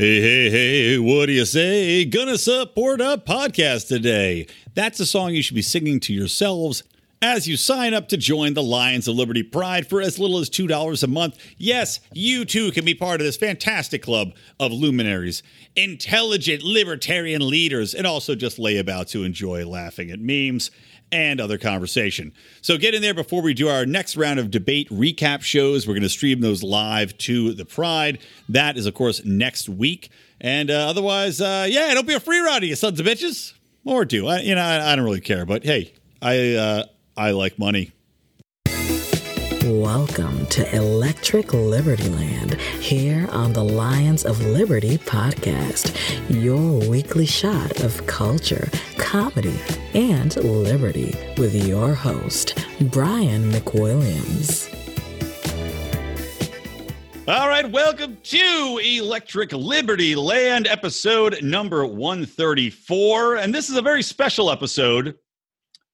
Hey, hey, hey, what do you say? Gonna support a podcast today. That's a song you should be singing to yourselves as you sign up to join the Lions of Liberty Pride for as little as $2 a month. Yes, you too can be part of this fantastic club of luminaries, intelligent libertarian leaders, and also just layabouts who enjoy laughing at memes and other conversation. So get in there before we do our next round of debate recap shows. We're going to stream those live to the Pride. That is, of course, next week. And uh, otherwise, uh, yeah, it'll be a free ride, you sons of bitches. Or do I? You know, I, I don't really care. But hey, I uh, I like money. Welcome to Electric Liberty Land here on the Lions of Liberty podcast, your weekly shot of culture, comedy, and liberty with your host, Brian McWilliams. All right, welcome to Electric Liberty Land, episode number 134. And this is a very special episode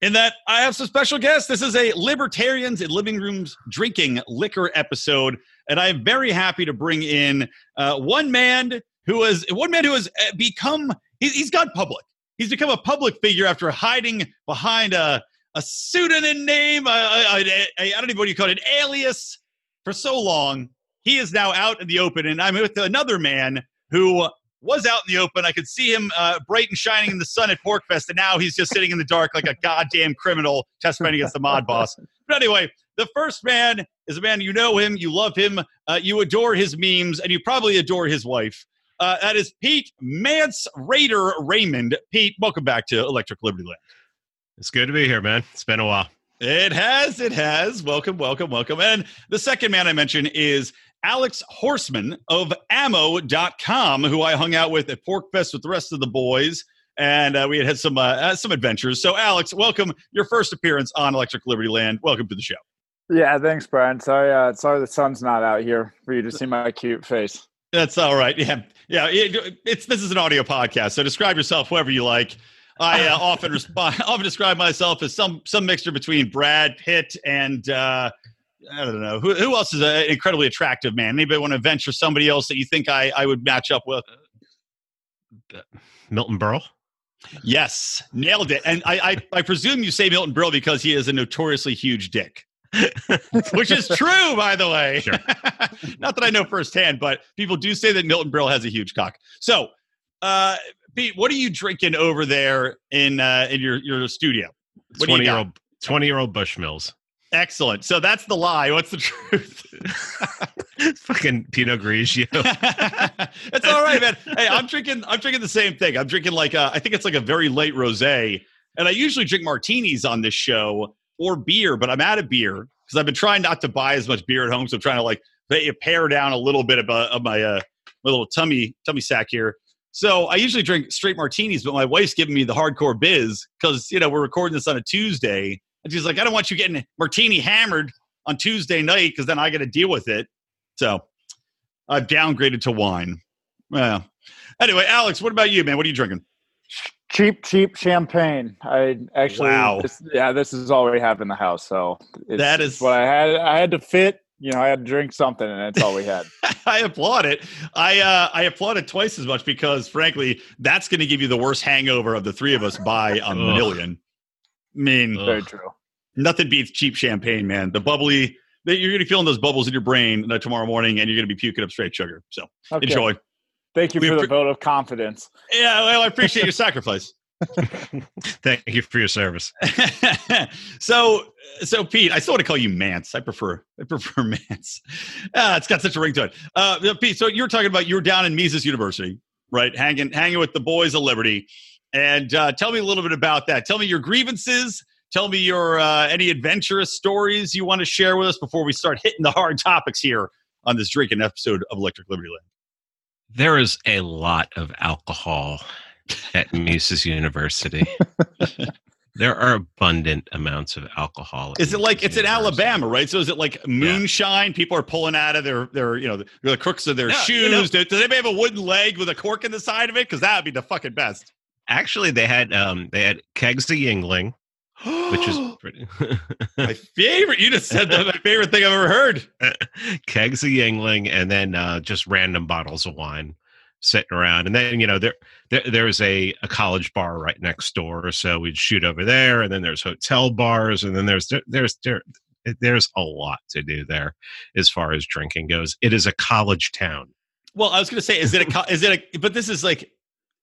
in that I have some special guests. This is a Libertarians in Living Rooms Drinking Liquor episode, and I'm very happy to bring in uh, one man who has one man who has uh, become he, he's gone public. He's become a public figure after hiding behind a a pseudonym name, I don't even know what you call it, an alias for so long. He is now out in the open, and I'm with another man who was out in the open. I could see him uh, bright and shining in the sun at PorcFest, and now he's just sitting in the dark like a goddamn criminal testifying against the mod boss. But anyway, the first man is a man you know him, you love him, uh, you adore his memes, and you probably adore his wife. Uh, that is Pete Mance Raider Raymond. Pete, welcome back to Electric Liberty Land. It's good to be here, man. It's been a while. It has, it has. Welcome, welcome, welcome. And the second man I mentioned is Alex Horsman of ammo.com, who I hung out with at PorcFest with the rest of the boys. And uh, we had had some uh, some adventures. So, Alex, welcome your first appearance on Electric Liberty Land. Welcome to the show. Yeah, thanks, Brian. Sorry, uh, sorry the sun's not out here for you to see my cute face. That's all right. Yeah, yeah. It, it's this is an audio podcast, so describe yourself however you like. I uh, often respond, often describe myself as some some mixture between Brad Pitt and uh, I don't know who, who else is an incredibly attractive man. Anybody want to venture somebody else that you think I, I would match up with? Uh, Milton Berle. Yes, nailed it. And I, I, I presume you say Milton Berle because he is a notoriously huge dick. Which is true, by the way. Sure. Not that I know firsthand, but people do say that Milton Berle has a huge cock. So, uh, Pete, what are you drinking over there in uh, in your your studio? What twenty year old twenty year old Bushmills. Excellent. So that's the lie. What's the truth? Fucking Pinot Grigio. it's all right, man. Hey, I'm drinking. I'm drinking the same thing. I'm drinking like a, I think it's like a very late rosé, and I usually drink martinis on this show or beer, but I'm out of beer because I've been trying not to buy as much beer at home. So I'm trying to like pare down a little bit of, uh, of my uh, my little tummy tummy sack here. So I usually drink straight martinis, but my wife's giving me the hardcore biz because you know we're recording this on a Tuesday and she's like, I don't want you getting martini hammered on Tuesday night because then I got to deal with it. So I've downgraded to wine. Yeah. Anyway, Alex, what about you, man? What are you drinking? Cheap, cheap champagne. I actually, wow. This, yeah, this is all we have in the house. So that is what I had. I had to fit. You know, I had to drink something, and that's all we had. I applaud it. I uh, I applaud it twice as much because, frankly, that's going to give you the worst hangover of the three of us by a million. I mean, very true. Nothing beats cheap champagne, man. The bubbly, you're going to be feeling those bubbles in your brain tomorrow morning, and you're going to be puking up straight sugar. So okay. enjoy. Thank you we for the vote of confidence. Yeah, well, I appreciate your sacrifice. Thank you for your service. so, so Pete, I still want to call you Mance. I prefer, I prefer Mance. Ah, it's got such a ring to it. Uh, Pete, so you were talking about you were down in Mises University, right? Hanging, hanging with the boys of Liberty, and uh, tell me a little bit about that. Tell me your grievances Tell me your uh, any adventurous stories you want to share with us before we start hitting the hard topics here on this drinking episode of Electric Liberty Land. There is a lot of alcohol at Mises University. there are abundant amounts of alcohol. Is it like it's in Alabama, right? So is it like moonshine? Yeah. People are pulling out of their their you know the crooks of their no, shoes. You know, does, does anybody have a wooden leg with a cork in the side of it? Because that would be the fucking best. Actually, they had um they had kegs of Yuengling, which is pretty my favorite. You just said that my favorite thing I've ever heard. Kegs of Yuengling, and then uh, just random bottles of wine. sitting around. And then you know there, there there's a, a college bar right next door, so we'd shoot over there. And then there's hotel bars, and then there's there's there there's a lot to do there as far as drinking goes. It is a college town. Well, I was going to say, is it a is it a? But this is like,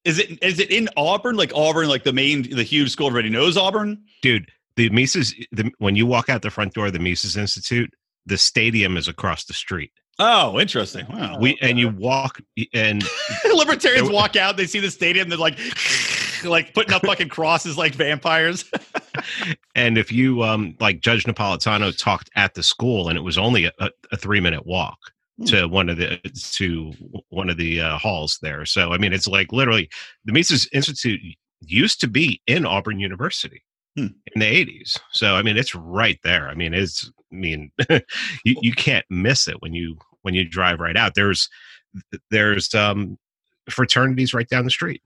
is it is it in Auburn? Like Auburn, like the main the huge school everybody knows Auburn, dude. The Mises, the, when you walk out the front door of the Mises Institute, the stadium is across the street. Oh, interesting. Wow. We and you walk and libertarians walk out, they see the stadium, they're like like putting up fucking crosses like vampires. and if you um like Judge Napolitano talked at the school and it was only a, a three minute walk. To one of the to one of the uh, halls there. So I mean it's like literally the Mises Institute used to be in Auburn University. Hmm. in the 80s. So I mean, it's right there. I mean, it's I mean, you you can't miss it when you when you drive right out. There's there's um fraternities right down the street.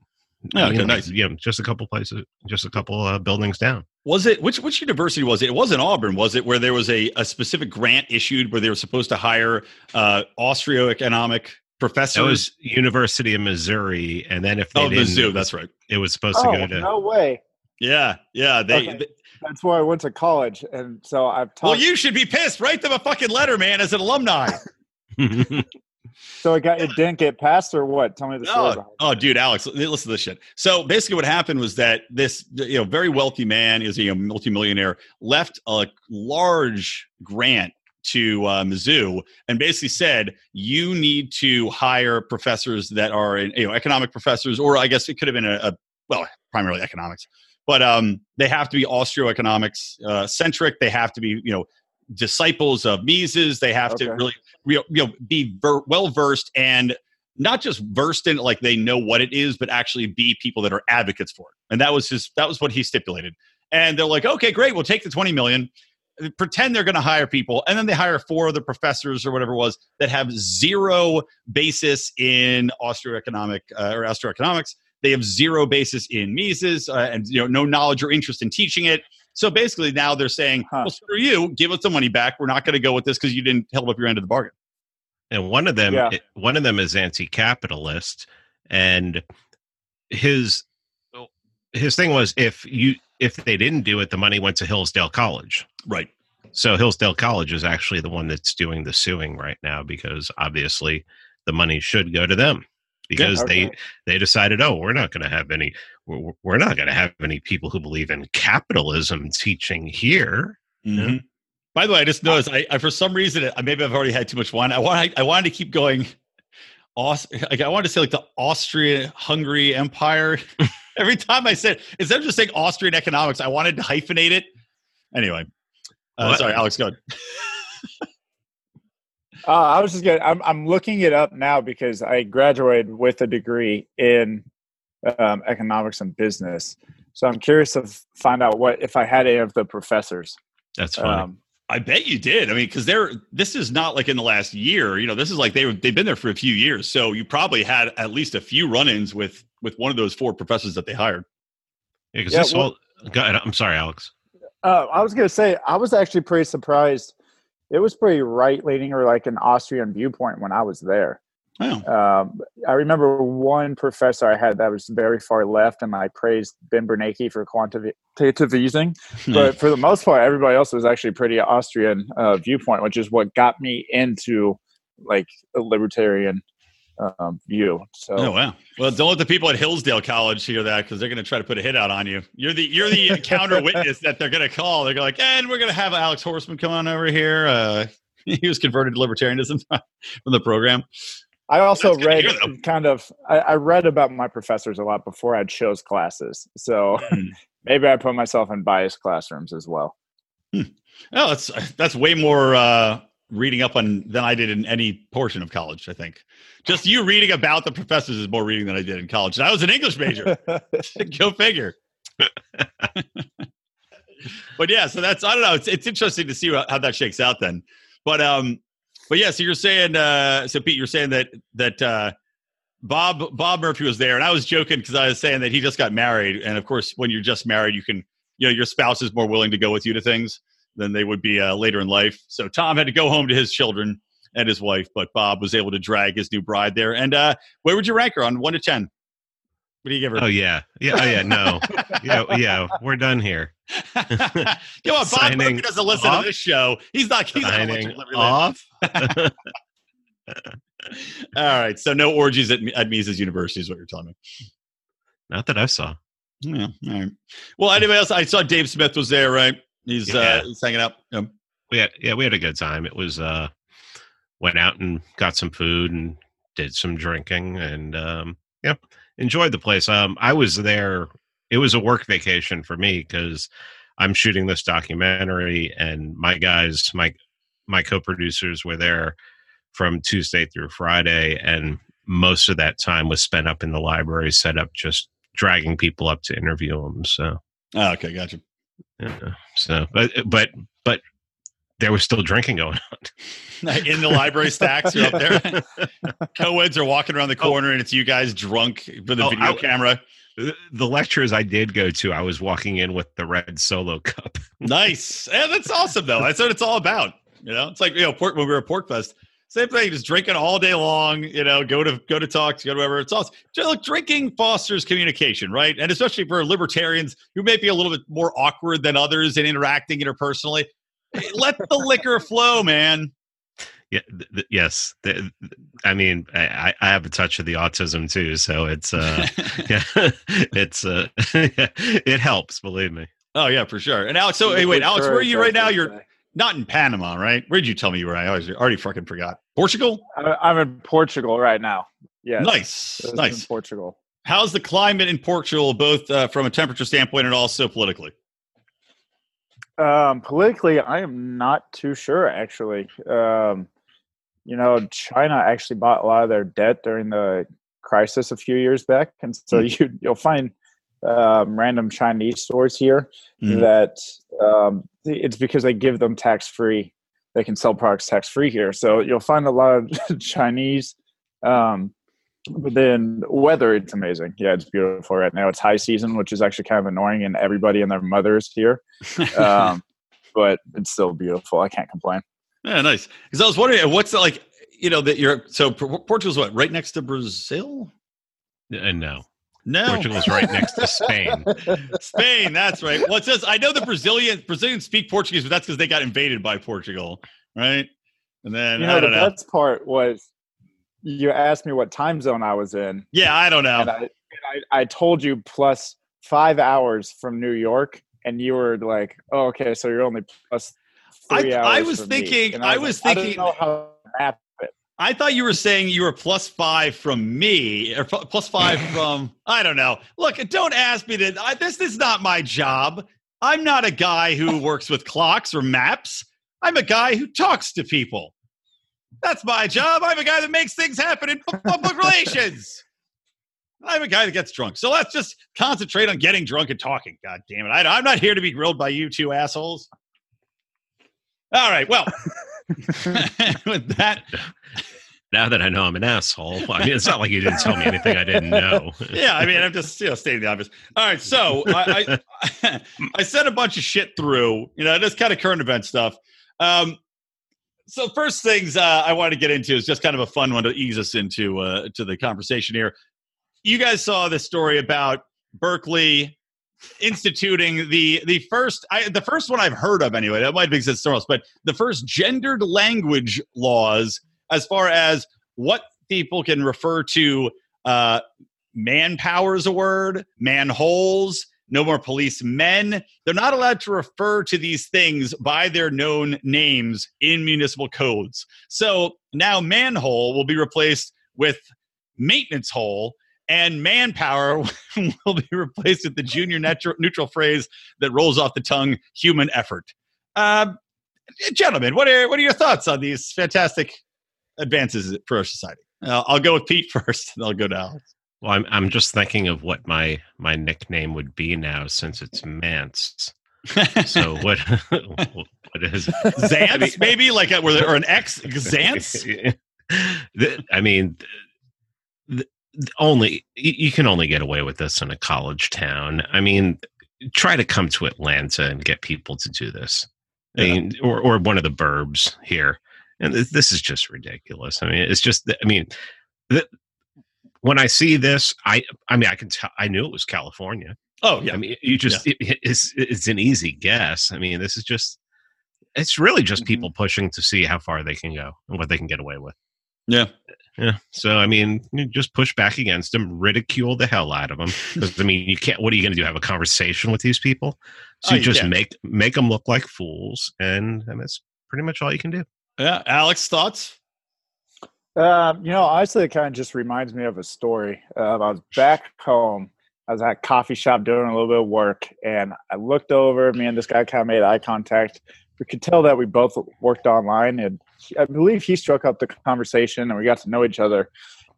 Yeah, okay, nice. Yeah, just a couple places, just a couple uh, buildings down. Was it which which university was it? It wasn't Auburn, was it? Where there was a, a specific grant issued where they were supposed to hire uh, Austro-economic professors. That was University of Missouri, and then if they oh, didn't, Mizzou, that's right. It was supposed oh, to go to. No way. Yeah, yeah. They, okay. they, That's where I went to college, and so I've talked. Well, you should be pissed. Write them a fucking letter, man, as an alumni. so it got it didn't get passed, or what? Tell me the story. Oh, oh, dude, Alex, listen to this shit. So basically, what happened was that this you know very wealthy man is a multimillionaire left a large grant to uh, Mizzou and basically said you need to hire professors that are in, you know economic professors, or I guess it could have been a, a well primarily economics but um, they have to be Austro-economics uh, centric. They have to be, you know, disciples of Mises. They have okay. to really, you know, be ver- well versed and not just versed in it, like they know what it is, but actually be people that are advocates for it. And that was his. That was what he stipulated. And they're like, okay, great, we'll take the twenty million. Pretend they're going to hire people, and then they hire four other professors or whatever it was that have zero basis in Austro-economic uh, or Austro-economics they have zero basis in Mises uh, and you know no knowledge or interest in teaching it. So basically, now they're saying, huh. "Well, screw you! Give us the money back. We're not going to go with this because you didn't hold up your end of the bargain." And one of them, yeah. one of them is anti-capitalist, and his his thing was if you if they didn't do it, the money went to Hillsdale College. Right. So Hillsdale College is actually the one that's doing the suing right now because obviously the money should go to them because yeah, okay. they they decided oh we're not going to have any we're, we're not going to have any people who believe in capitalism teaching here. Mm-hmm. by the way i just noticed I, I, for some reason maybe i've already had too much wine. I want i, wanted to keep going like i wanted to say like the austrian hungary empire. Every time i said instead of just saying austrian economics i wanted to hyphenate it. Anyway. Uh, sorry alex go ahead Uh, I was just getting. I'm I'm looking it up now because I graduated with a degree in um, economics and business. So I'm curious to find out what if I had any of the professors. That's funny. Um, I bet you did. I mean, because they're this is not like in the last year. You know, this is like they were they've been there for a few years. So you probably had at least a few run-ins with with one of those four professors that they hired. Yeah, because yeah, this well, whole. I'm sorry, Alex. Uh, I was going to say I was actually pretty surprised it was pretty right leaning or like an Austrian viewpoint when I was there. Um, I remember one professor I had that was very far left, and I praised Ben Bernanke for quantitative easing. but for the most part, everybody else was actually pretty Austrian uh, viewpoint, which is what got me into like a libertarian um, view. So, oh wow. Well, don't let the people at Hillsdale College hear that because they're going to try to put a hit out on you. You're the you're the counter witness that they're going to call. They're like, and we're going to have Alex Horsman come on over here. Uh, he was converted to libertarianism from the program. I also read hear, kind of I, I, read about my professors a lot before I chose classes. So mm. maybe I put myself in biased classrooms as well. Hmm. Oh, that's that's way more uh, reading up on than I did in any portion of college. I think just you reading about the professors is more reading than I did in college. And I was an English major. Go figure. but yeah, so that's I don't know. It's it's interesting to see how that shakes out then. But um, but yeah. So you're saying uh, so Pete, you're saying that that uh, Bob Bob Murphy was there, and I was joking because I was saying that he just got married, and of course, when you're just married, you can you know your spouse is more willing to go with you to things than they would be uh, later in life. So Tom had to go home to his children and his wife, but Bob was able to drag his new bride there. And uh, where would you rank her on one to ten? What do you give her? Oh yeah, yeah, oh yeah. No, yeah, yeah. We're done here. Come on, Bob Murphy doesn't listen off? to this show. He's not. He's Signing not off. All right. So no orgies at, at Mises University is what you're telling me. Not that I saw. Yeah. All right. Well, anybody else? I saw Dave Smith was there, right? He's uh, yeah. uh he's hanging out. Yeah. We had yeah, we had a good time. It was uh went out and got some food and did some drinking and um yeah, enjoyed the place. Um I was there it was a work vacation for me because I'm shooting this documentary and my guys, my my co-producers were there from Tuesday through Friday, and most of that time was spent up in the library, set up just dragging people up to interview them. So, oh, okay, gotcha. Yeah. So, but but but there was still drinking going on in the library stacks. You're up there. Co-eds are walking around the oh. corner, oh. and it's you guys drunk with a oh, video I, camera. Uh, the lectures I did go to, I was walking in with the red solo cup. nice, yeah, that's awesome though. That's what it's all about. You know, it's like you know, pork, when we were at PorcFest, same thing, just drinking all day long. You know, go to go to talks, go to whatever. It's awesome. Just look, drinking fosters communication, right? And especially for libertarians who may be a little bit more awkward than others in interacting interpersonally, let the liquor flow, man. Yeah. Th- yes. The, I mean, I, I have a touch of the autism too, so it's uh, yeah, it's uh, it helps. Believe me. Oh yeah, for sure. And Alex, so hey, wait, Alex, where are you right now? You're not in Panama, right? Where did you tell me you were? I always already fucking forgot. Portugal. I'm in Portugal right now. Yeah. Nice. Nice. Portugal. How's the climate in Portugal, both uh, from a temperature standpoint and also politically? Um, politically, I am not too sure. Actually, um, you know, China actually bought a lot of their debt during the crisis a few years back, and so mm. you you'll find um, random Chinese stores here mm. that um, it's because they give them tax free. They can sell products tax free here, so you'll find a lot of Chinese. Um, but then weather, it's amazing. Yeah, it's beautiful right now. It's high season, which is actually kind of annoying, and everybody and their mothers here. Um, but it's still beautiful. I can't complain. Yeah, nice. Because I was wondering, what's the, like, you know, that you're so Portugal's what right next to Brazil? And uh, no, no, Portugal's right next to Spain. Spain, that's right. Well, it says I know the Brazilian Brazilians speak Portuguese, but that's because they got invaded by Portugal, right? And then you know, the know. best part was you asked me what time zone I was in. Yeah, I don't know. And I, and I, I told you plus five hours from New York, and you were like, "Oh, okay, so you're only plus three I, hours." I was thinking. I, I was, like, thinking. I don't know how that I thought you were saying you were plus five from me, or plus five from I don't know. Look, don't ask me. I, this is not my job. I'm not a guy who works with clocks or maps. I'm a guy who talks to people. That's my job. I'm a guy that makes things happen in public relations. I'm a guy that gets drunk. So let's just concentrate on getting drunk and talking. God damn it. I, I'm not here to be grilled by you two assholes. All right. Well, with that, now that I know I'm an asshole, I mean, it's not like you didn't tell me anything I didn't know. yeah, I mean, I'm just you know stating the obvious. All right, so I I, I sent a bunch of shit through, you know, just kind of current event stuff. Um, so first things uh, I wanted to get into is just kind of a fun one to ease us into uh, to the conversation here. You guys saw this story about Berkeley instituting the the first I, the first one I've heard of anyway. That might be exist somewhere else, but the first gendered language laws as far as what people can refer to uh, manpower is a word, manholes, no more policemen. They're not allowed to refer to these things by their known names in municipal codes. So now manhole will be replaced with maintenance hole, and manpower will be replaced with the junior neutral, neutral phrase that rolls off the tongue human effort. Uh, gentlemen, what are, what are your thoughts on these fantastic advances for our society. Uh, I'll go with Pete first, and I'll go to Alex. Well, I'm I'm just thinking of what my my nickname would be now since it's Mance. so what what is Xantz maybe like a, or an X Xantz? I mean, only you can only get away with this in a college town. I mean, try to come to Atlanta and get people to do this. I mean, or or one of the burbs here and this is just ridiculous. I mean, it's just. I mean, the, when I see this, I I mean, I can tell. I knew it was California. Oh yeah. I mean, you just yeah. it, it's it's an easy guess. I mean, this is just. It's really just mm-hmm. people pushing to see how far they can go and what they can get away with. Yeah. Yeah. So I mean, just push back against them, ridicule the hell out of them. Because I mean, you can't. What are you going to do? Have a conversation with these people? So you oh, just make make them look like fools, and, and that's pretty much all you can do. Yeah. Alex, thoughts? Um, you know, honestly, it kind of just reminds me of a story. Uh, I was back home. I was at a coffee shop doing a little bit of work, and I looked over. Me and this guy kind of made eye contact. We could tell that we both worked online, and I believe he struck up the conversation, and we got to know each other.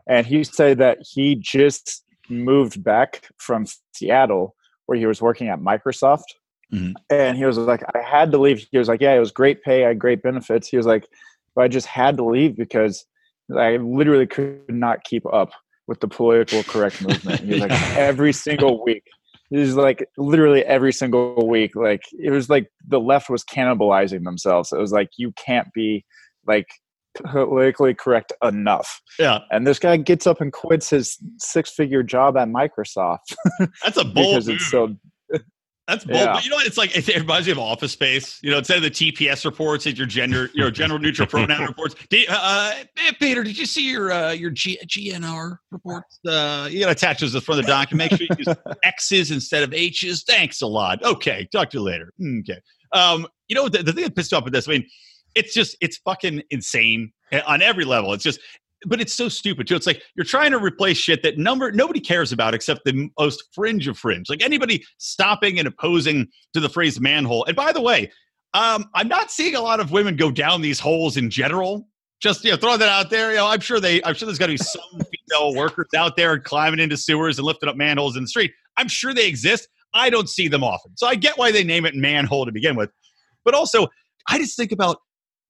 And he said that he just moved back from Seattle, where he was working at Microsoft. Mm-hmm. And he was like, I had to leave. He was like, Yeah, it was great pay, I had great benefits. He was like, But I just had to leave because I literally could not keep up with the political correct movement. He was like, every single week. It was like literally every single week. Like it was like the left was cannibalizing themselves. It was like you can't be like politically correct enough. Yeah. And this guy gets up and quits his six figure job at Microsoft. That's a bold because move. it's so that's bold. Yeah. But you know what? It's like it reminds me of Office Space. You know, instead of the TPS reports, it's your gender, your general neutral pronoun reports. Did, uh, uh Peter, did you see your uh, your G- GNR reports? Uh, you got to attach those to the front of the document. Make sure you use X's instead of H's. Thanks a lot. Okay, talk to you later. Okay. Um, you know the, the thing that pissed me off with this. I mean, it's just it's fucking insane eh, on every level. It's just but it's so stupid too. It's like you're trying to replace shit that number nobody cares about except the most fringe of fringe. Like anybody stopping and opposing to the phrase manhole. And by the way, um, I'm not seeing a lot of women go down these holes in general. Just you know, throw that out there. You know, I'm sure they, I'm sure there's got to be some female workers out there climbing into sewers and lifting up manholes in the street. I'm sure they exist. I don't see them often, so I get why they name it manhole to begin with. But also, I just think about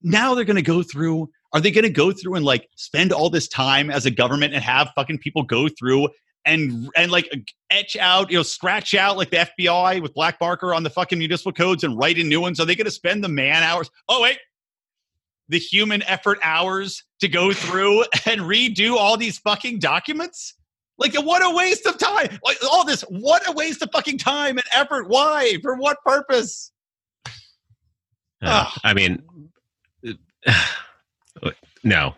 now they're going to go through are they going to go through and like spend all this time as a government and have fucking people go through and and like etch out, you know, scratch out like the FBI with black marker on the fucking municipal codes and write in new ones? Are they going to spend the man hours? Oh wait, the human effort hours to go through and redo all these fucking documents? Like, what a waste of time! Like all this, what a waste of fucking time and effort. Why? For what purpose? Uh, I mean. No.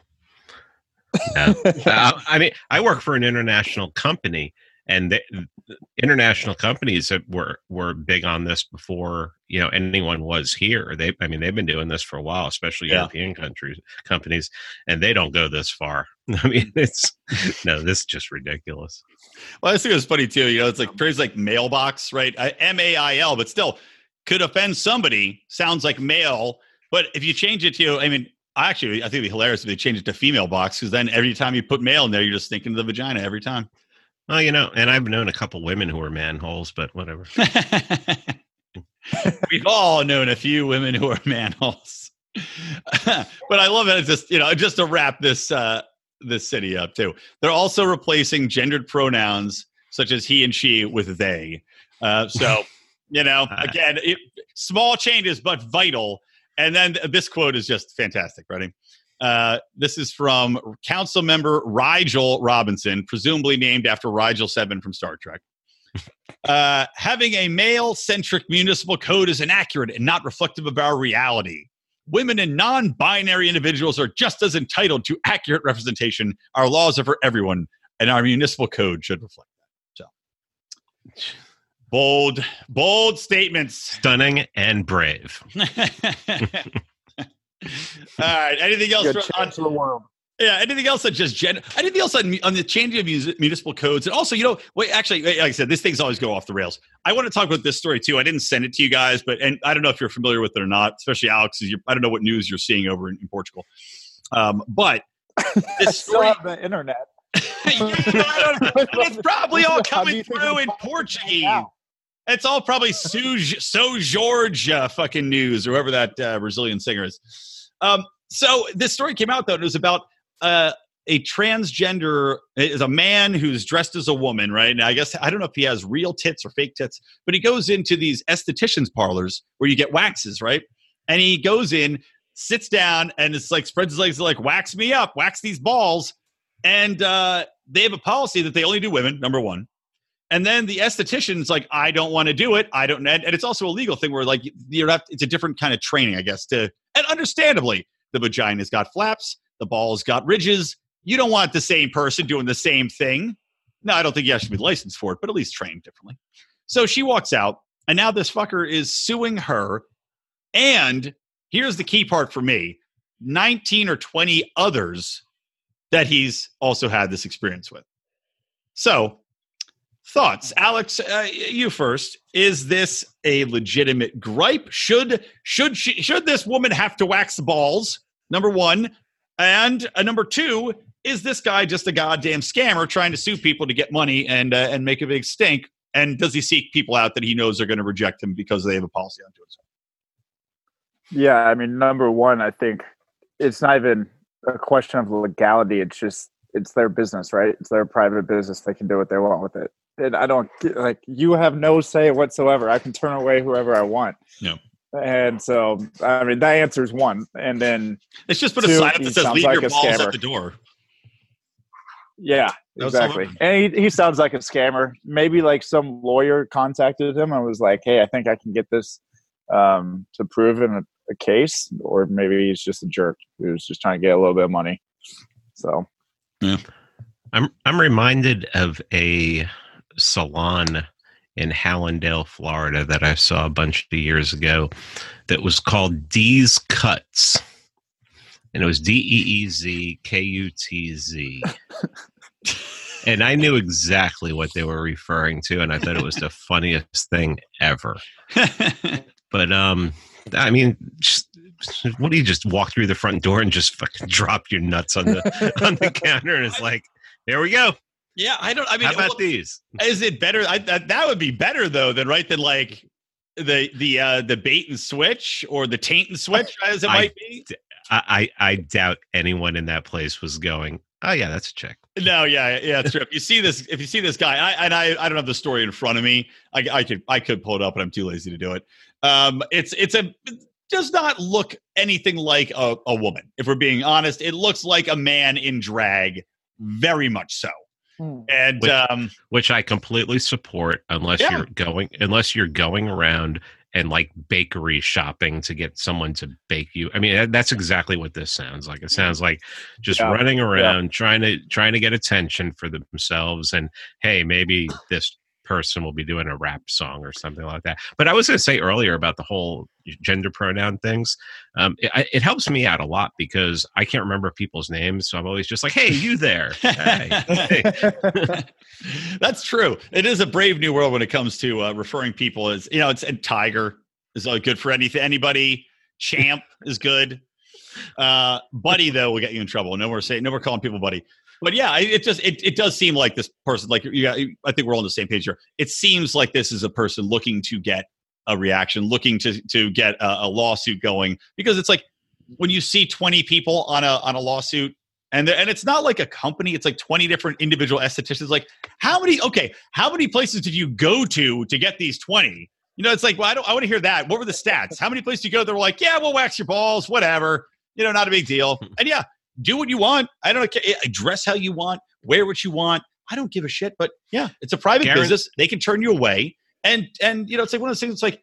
no. uh, I mean, I work for an international company, and the, international companies were were big on this before you know anyone was here. They, I mean, they've been doing this for a while, especially yeah. European countries companies, and they don't go this far. I mean, it's no, this is just ridiculous. Well, I think it's funny too. You know, it's like phrase like mailbox, right? M A I L, but still could offend somebody. Sounds like mail, but if you change it to, I mean, Actually, I think it'd be hilarious if they change it to female box because then every time you put male in there, you're just thinking of the vagina every time. Well, you know, and I've known a couple women who are manholes, but whatever. We've all known a few women who are manholes. but I love it. It's just you know, just to wrap this uh, this city up too. They're also replacing gendered pronouns such as he and she with they. Uh, so you know, again, it, small changes but vital and then this quote is just fantastic. Ready? Uh, this is from Council Member Rigel Robinson, presumably named after Rigel Seven from Star Trek. Uh, having a male centric municipal code is inaccurate and not reflective of our reality. Women and non binary individuals are just as entitled to accurate representation. Our laws are for everyone, and our municipal code should reflect that. So. Bold, bold statements. Stunning and brave. All right. Anything else for, on, the world? Yeah. Anything else that just gen? Anything else on, on the changing of municipal codes, and also, you know, wait. Actually, like I said, this things always go off the rails. I want to talk about this story too. I didn't send it to you guys, but and I don't know if you're familiar with it or not. Especially Alex, I don't know what news you're seeing over in, in Portugal. Um, but this story on the internet. yeah, it's probably all coming through in Portuguese. It's all probably So George uh, fucking news, or whoever that uh, Brazilian singer is. Um, so this story came out though, and it was about uh, a transgender is a man who's dressed as a woman, right? And I guess I don't know if he has real tits or fake tits, but he goes into these estheticians parlors where you get waxes, right? And he goes in sits down and it's like spreads his legs like wax me up, wax these balls. And uh, they have a policy that they only do women, number one. And then the esthetician's like, I don't want to do it. I don't, and it's also a legal thing where like you have, it's a different kind of training, I guess. To and understandably, the vagina's got flaps, the ball's got ridges. You don't want the same person doing the same thing. No, I don't think you have to be licensed for it, but at least trained differently. So she walks out, and now this fucker is suing her. And here's the key part for me 19 or 20 others that he's also had this experience with. So, thoughts, Alex? Uh, you first. Is this a legitimate gripe? Should should she should this woman have to wax balls? Number one, and uh, number two, is this guy just a goddamn scammer trying to sue people to get money and uh, and make a big stink? And does he seek people out that he knows are going to reject him because they have a policy on doing so? Yeah, I mean, number one, I think it's not even a question of legality. It's just it's their business, right? It's their private business. They can do what they want with it. And I don't like you have no say whatsoever. I can turn away whoever I want. Yeah. And so, I mean, that answers one. And then it's just put a sign up that says "Leave like your balls scammer. at the door." Yeah, exactly. And he, he sounds like a scammer. Maybe like some lawyer contacted him and was like, "Hey, I think I can get this um, to prove in a, a case," or maybe he's just a jerk He was just trying to get a little bit of money. So, yeah, I'm I'm reminded of a salon in Hallandale, Florida, that I saw a bunch of years ago, that was called Deez Kutz and it was D E E Z K U T Z. and I knew exactly what they were referring to, and I thought it was the funniest thing ever. but um, I mean, just what do you just walk through the front door and just fucking drop your nuts on the on the counter, and it's like, there we go. Yeah, I don't. I mean, how about well, these? Is it better? I, that, that would be better though than right than like the the uh the bait and switch or the taint and switch as it I, might be. I, I doubt anyone in that place was going. Oh yeah, that's a check. No, yeah, yeah, it's true. If you see this, if you see this guy, I, and I, I don't have the story in front of me. I, I could, I could pull it up, but I'm too lazy to do it. Um, it's, it's a, it does not look anything like a, a woman. If we're being honest, it looks like a man in drag, very much so. Hmm. And which, um, which I completely support, unless yeah. you're going, unless you're going around and like bakery shopping to get someone to bake you. I mean, that's exactly what this sounds like. It sounds like just yeah. running around yeah. trying to trying to get attention for themselves and hey, maybe this person will be doing a rap song or something like that. But I was going to say earlier about the whole gender pronoun things. Um, it, it, helps me out a lot because I can't remember people's names, so I'm always just like, "Hey, you there?" hey. That's true. It is a brave new world when it comes to uh, referring people as you know. It's and Tiger is uh, good for anything. Anybody. Champ is good. Uh, buddy though will get you in trouble. No more saying. No more calling people buddy but yeah, it just it, it does seem like this person like yeah, I think we're all on the same page here. It seems like this is a person looking to get a reaction, looking to to get a, a lawsuit going because it's like when you see 20 people on a on a lawsuit and and it's not like a company it's like 20 different individual estheticians like how many okay how many places did you go to to get these 20 you know it's like well i don't i want to hear that. What were the stats? How many places did you go? They were like yeah we'll wax your balls whatever. You know not a big deal. Hmm. And yeah do what you want. I don't care. Dress how you want, wear what you want. I don't give a shit. But yeah, it's a private Garen- business. They can turn you away. And and you know, it's like one of those things. It's like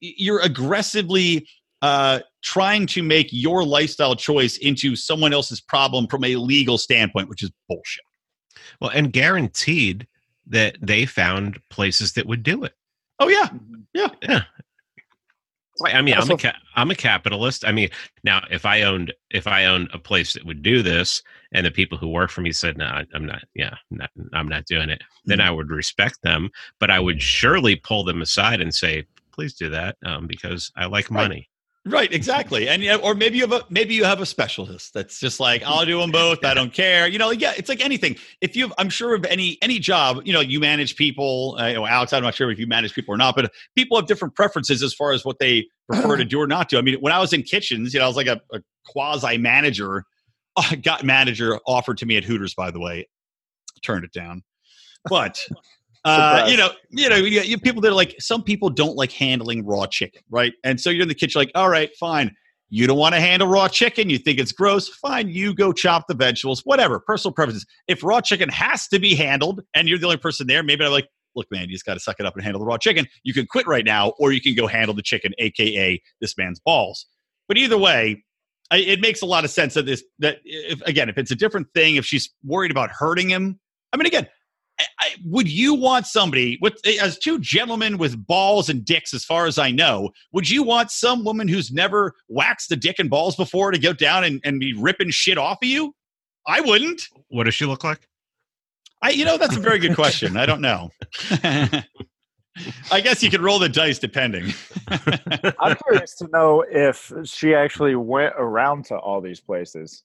you're aggressively uh, trying to make your lifestyle choice into someone else's problem from a legal standpoint, which is bullshit. Well, and guaranteed that they found places that would do it. Oh yeah, yeah, yeah. I mean, I'm a ca- I'm a capitalist. I mean, now if I owned if I owned a place that would do this, and the people who work for me said, "No, I'm not. Yeah, I'm not, I'm not doing it," mm-hmm. then I would respect them, but I would surely pull them aside and say, "Please do that," um, because I like money. Right, exactly, and or maybe you have a maybe you have a specialist that's just like I'll do them both. I don't care. You know, yeah, it's like anything. If you, I'm sure of any any job, you know, you manage people. Uh, you know, outside, I'm not sure if you manage people or not, but people have different preferences as far as what they prefer to do or not do. I mean, when I was in kitchens, you know, I was like a, a quasi manager. Got manager offered to me at Hooters, by the way, turned it down, but. Uh, you know, you know, you, you, people that are like some people don't like handling raw chicken, right? And so you're in the kitchen, like, all right, fine. You don't want to handle raw chicken. You think it's gross. Fine. You go chop the vegetables, whatever. Personal preferences. If raw chicken has to be handled and you're the only person there, maybe I'm like, look, man, you just got to suck it up and handle the raw chicken. You can quit right now, or you can go handle the chicken, aka this man's balls. But either way, I, it makes a lot of sense that this that if again, if it's a different thing, if she's worried about hurting him, I mean, again, I, would you want somebody with as two gentlemen with balls and dicks as far as i know would you want some woman who's never waxed the dick and balls before to go down and, and be ripping shit off of you? I wouldn't. What does she look like? I you know that's a very good question. I don't know. I guess you could roll the dice depending. I'm curious to know if she actually went around to all these places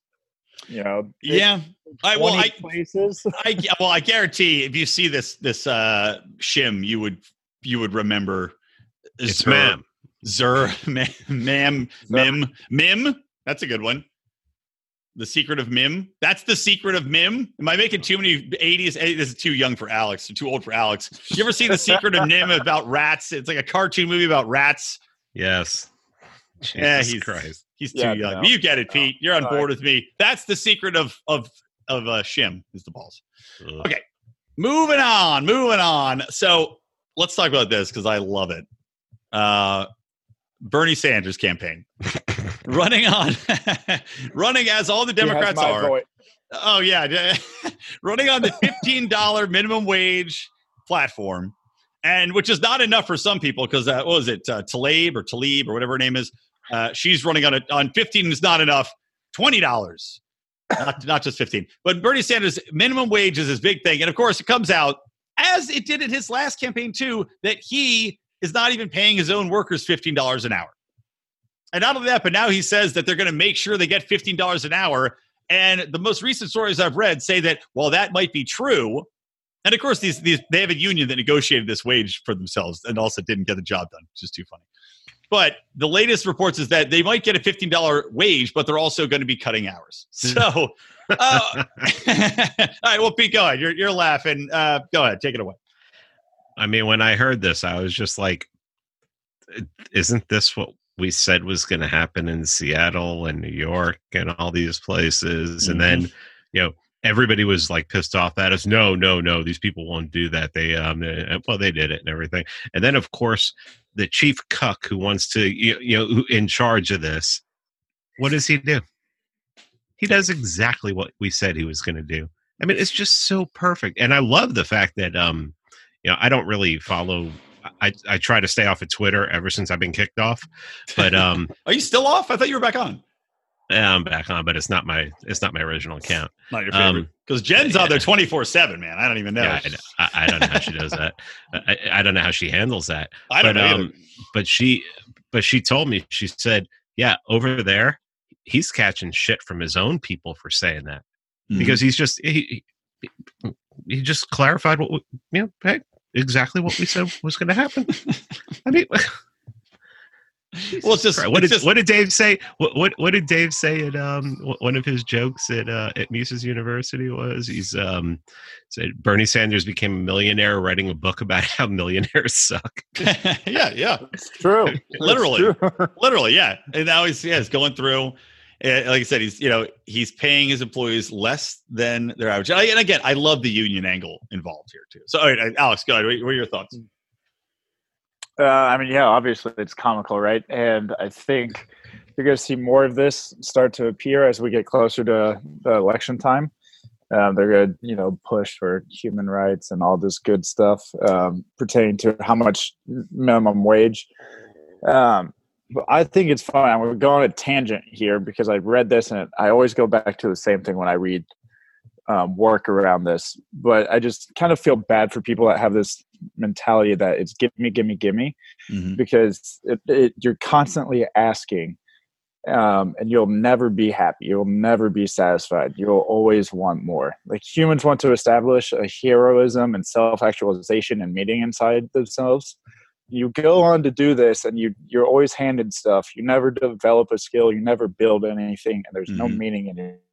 you know yeah i well i places i well i guarantee if you see this this uh shim you would you would remember it's Zer, ma'am Zer, ma'am, mim, mim. That's a good one. The secret of Mim. That's the secret of Mim. Am I making too many 80s? This is too young for Alex, too old for Alex. You ever see the secret of NIMH about rats? It's like a cartoon movie about rats. Yes. Jesus yeah, he's Christ. He's too yeah, young. No. You get it, Pete. You're on board with me. That's the secret of of of uh, Shim is the balls. Ugh. Okay, moving on, moving on. So let's talk about this because I love it. Uh, Bernie Sanders campaign running on, running as all the Democrats are. Voice. Oh yeah, running on the fifteen dollar minimum wage platform, and which is not enough for some people because uh, what was it, uh, Talib or Talib or whatever her name is? Uh, she's running on a, on 15 is not enough. $20. not, not just 15. But Bernie Sanders, minimum wage is his big thing. And of course, it comes out, as it did in his last campaign too, that he is not even paying his own workers $15 an hour. And not only that, but now he says that they're going to make sure they get $15 an hour. And the most recent stories I've read say that while that might be true, and of course these these they have a union that negotiated this wage for themselves and also didn't get the job done, which is too funny. But the latest reports is that they might get a $15 wage, but they're also going to be cutting hours. So, uh, all right, well, Pete, go ahead. You're, you're laughing. Uh, go ahead, take it away. I mean, when I heard this, I was just like, isn't this what we said was going to happen in Seattle and New York and all these places? Mm-hmm. And then, mm-hmm. you know, everybody was like pissed off at us. No, no, no, these people won't do that. They, um, they, well, they did it and everything. And then, of course, the chief cuck who wants to you, you know who in charge of this what does he do? He does exactly what we said he was going to do. I mean it's just so perfect. And i love the fact that um you know i don't really follow i i try to stay off of twitter ever since i've been kicked off but um are you still off? I thought you were back on yeah, I'm back on, but it's not my it's not my original account. Not your favorite because um, Jen's yeah. out there 24 seven. Man, I don't even know. Yeah, I, I, don't know how she does that. I, I, don't know how she handles that. I don't but, know. Um, but she but she told me she said, yeah, over there, he's catching shit from his own people for saying that mm-hmm. because he's just he, he, he just clarified what you know. Hey, exactly what we said was going to happen. I mean. Well, it's just what it's did just, what did Dave say? What, what what did Dave say at um one of his jokes at uh, at Mises University was he's um said Bernie Sanders became a millionaire writing a book about how millionaires suck. yeah, yeah, it's true. literally, it's true. literally, yeah. And now he's yeah, he's going through. Eh, like I said, he's you know he's paying his employees less than their average. And again, I love the union angle involved here too. So, all right, Alex, go ahead. What are your thoughts? Uh, I mean, yeah, obviously it's comical, right? And I think you're going to see more of this start to appear as we get closer to the election time. Um, they're going to, you know, push for human rights and all this good stuff um, pertaining to how much minimum wage. Um, but I think it's fine. I'm going on a tangent here because I read this and I always go back to the same thing when I read um, work around this. But I just kind of feel bad for people that have this mentality that it's give me, give me, give me, mm-hmm. because it, it, you're constantly asking, um, and you'll never be happy. You'll never be satisfied. You'll always want more. Like humans want to establish a heroism and self-actualization and meaning inside themselves. You go on to do this, and you you're always handed stuff. You never develop a skill. You never build anything, and there's mm-hmm. no meaning in it.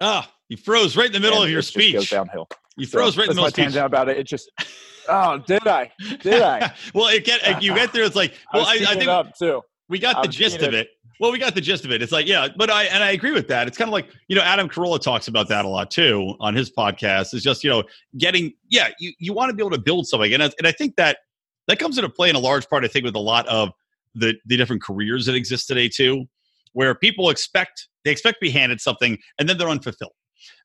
Ah, you froze right in the middle and of your speech. Goes downhill. You froze so, right in the middle of speech. about it. It just. Oh, did I? Did I? well, it get you get through. It's like well, I, I, I think up too. We got the gist of it. well, we got the gist of it. It's like, yeah, but I and I agree with that. It's kind of like, you know, Adam Carolla talks about that a lot too on his podcast. It's just, you know, getting, yeah, you, you want to be able to build something. And I, and I think that that comes into play in a large part, I think, with a lot of the the different careers that exist today too, where people expect they expect to be handed something and then they're unfulfilled.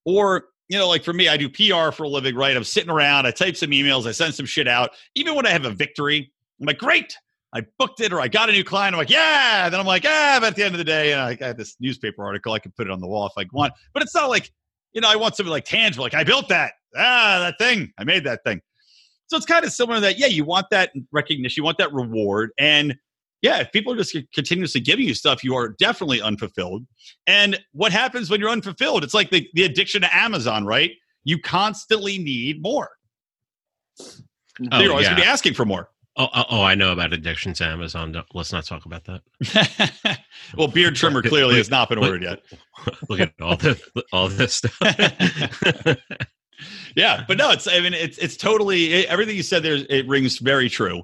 Or, you know, like for me, I do PR for a living, right? I'm sitting around, I type some emails, I send some shit out. Even when I have a victory, I'm like, great, I booked it or I got a new client. I'm like, yeah. And then I'm like, ah, but at the end of the day, you know, I got this newspaper article. I can put it on the wall if I want. But it's not like, you know, I want something like tangible. Like I built that. Ah, that thing. I made that thing. So it's kind of similar to that. Yeah, you want that recognition, you want that reward. And yeah, if people are just continuously giving you stuff, you are definitely unfulfilled. And what happens when you're unfulfilled? It's like the, the addiction to Amazon, right? You constantly need more. Oh, so you're always yeah. going to be asking for more. Oh, oh, oh, I know about addictions to Amazon. Don't, let's not talk about that. well, beard trimmer clearly has not been ordered yet. Look at all the all this stuff. yeah, but no, it's I mean it's it's totally everything you said there. It rings very true.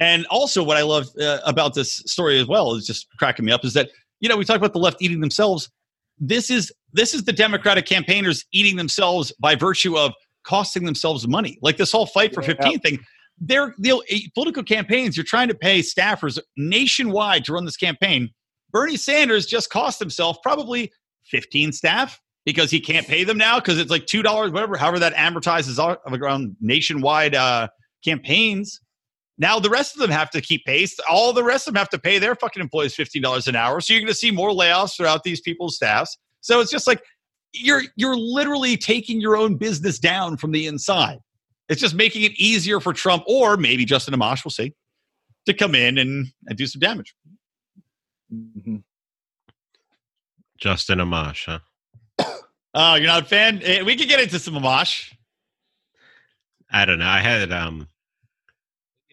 And also, what I love uh, about this story as well is just cracking me up is that you know we talk about the left eating themselves. This is this is the Democratic campaigners eating themselves by virtue of costing themselves money. Like this whole fight for yeah. 15 thing they're, they'll political campaigns. You're trying to pay staffers nationwide to run this campaign. Bernie Sanders just cost himself probably 15 staff because he can't pay them now because it's like two dollars, whatever, however that amortizes around nationwide uh, campaigns. Now the rest of them have to keep pace. All the rest of them have to pay their fucking employees fifteen dollars an hour. So you're going to see more layoffs throughout these people's staffs. So it's just like you're you're literally taking your own business down from the inside. It's just making it easier for Trump or maybe Justin Amash, we'll see, to come in and, and do some damage. Mm-hmm. Justin Amash, huh? Oh, you're not a fan? Eh, we could get into some Amash. I don't know. I had um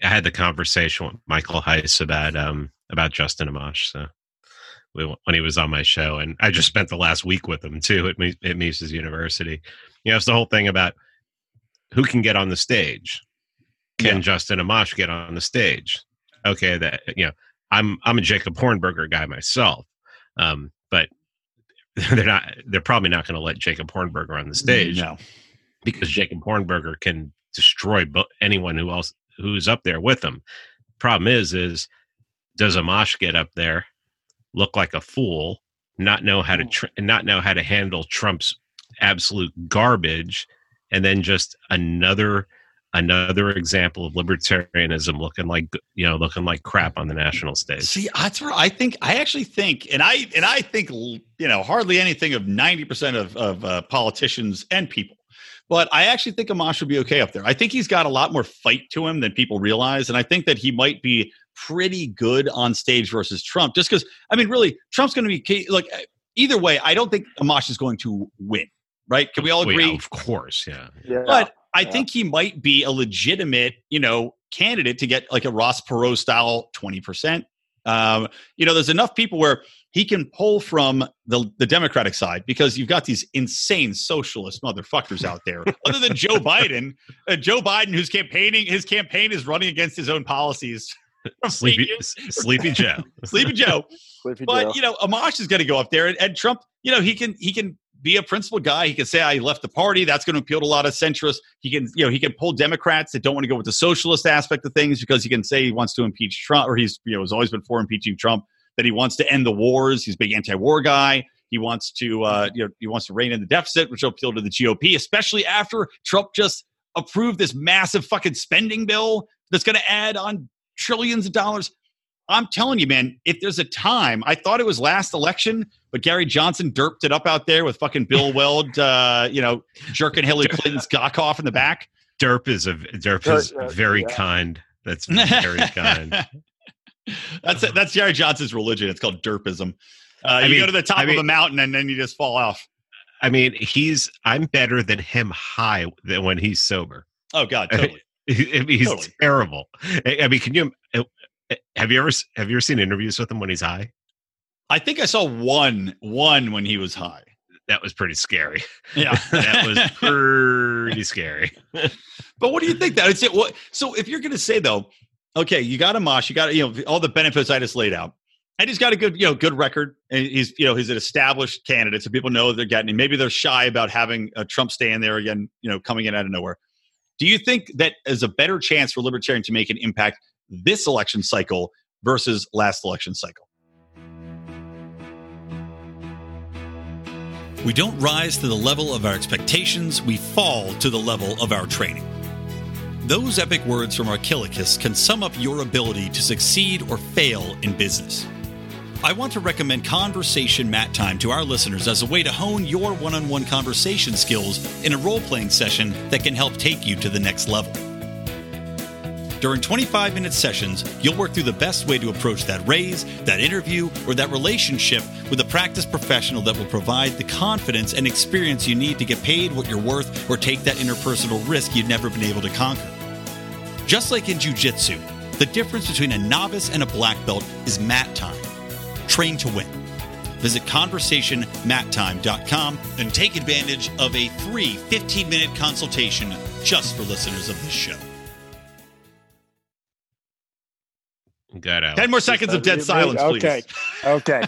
I had the conversation with Michael Heise about um about Justin Amash. So we, when he was on my show, and I just spent the last week with him too at, at Mises University. You know, it's the whole thing about who can get on the stage? Can yeah. Justin Amash get on the stage? Okay, that you know, I'm I'm a Jacob Hornberger guy myself, um, but they're not. They're probably not going to let Jacob Hornberger on the stage, no. because Jacob Hornberger can destroy bo- anyone who else who's up there with him. Problem is, is does Amash get up there, look like a fool, not know how to tr- not know how to handle Trump's absolute garbage, and then just another another example of libertarianism looking like you know looking like crap on the national stage. See, that's where I think I actually think, and I and I think you know hardly anything of ninety percent of of uh, politicians and people. But I actually think Amash would be okay up there. I think he's got a lot more fight to him than people realize, and I think that he might be pretty good on stage versus Trump. Just because, I mean, really, Trump's going to be like eh, either way. I don't think Amash is going to win right? Can we all agree? Well, yeah, of course, yeah. yeah. But I yeah. think he might be a legitimate, you know, candidate to get like a Ross Perot style 20%. Um, you know, there's enough people where he can pull from the, the Democratic side because you've got these insane socialist motherfuckers out there. Other than Joe Biden, uh, Joe Biden, who's campaigning, his campaign is running against his own policies. Sleepy, Sleepy Joe, Sleepy Joe. Sleepy but Joe. you know, Amash is going to go up there, and, and Trump. You know, he can he can be a principled guy. He can say I left the party. That's going to appeal to a lot of centrists. He can, you know, he can pull Democrats that don't want to go with the socialist aspect of things because he can say he wants to impeach Trump, or he's, you know, has always been for impeaching Trump. That he wants to end the wars. He's a big anti-war guy. He wants to, uh, you know, he wants to rein in the deficit, which will appeal to the GOP, especially after Trump just approved this massive fucking spending bill that's going to add on trillions of dollars. I'm telling you, man, if there's a time, I thought it was last election, but Gary Johnson derped it up out there with fucking Bill Weld, uh, you know, jerking Hillary Clinton's cock off in the back. Derp is a derp is very yeah. kind. That's very kind. that's it, that's Gary Johnson's religion. It's called derpism. Uh, you mean, go to the top I mean, of a mountain and then you just fall off. I mean, he's I'm better than him high than when he's sober. Oh God, totally. he's totally. terrible. I mean, can you Eh, have you ever have you ever seen interviews with him when he's high? I think I saw one one when he was high. That was pretty scary. Yeah, that was pretty scary. but what do you think? That it's it. What, so if you're going to say though, okay, you got Amash, you got you know all the benefits I just laid out. and he's got a good, you know, good record. And he's, you know, he's an established candidate, so people know they're getting him. Maybe they're shy about having a Trump stand there again, you know, coming in out of nowhere. Do you think that is a better chance for Libertarian to make an impact this election cycle versus last election cycle? We don't rise to the level of our expectations, we fall to the level of our training. Those epic words from Archilochus can sum up your ability to succeed or fail in business. I want to recommend Conversation Mat Time to our listeners as a way to hone your one on one conversation skills in a role playing session that can help take you to the next level. During 25 minute sessions, you'll work through the best way to approach that raise, that interview, or that relationship with a practice professional that will provide the confidence and experience you need to get paid what you're worth or take that interpersonal risk you've never been able to conquer. Just like in jujitsu, the difference between a novice and a black belt is mat time. Train to win. Visit conversationmattime.com and take advantage of a free 15 minute consultation just for listeners of this show. Got out. 10 more seconds of dead silence, please. Okay. Okay.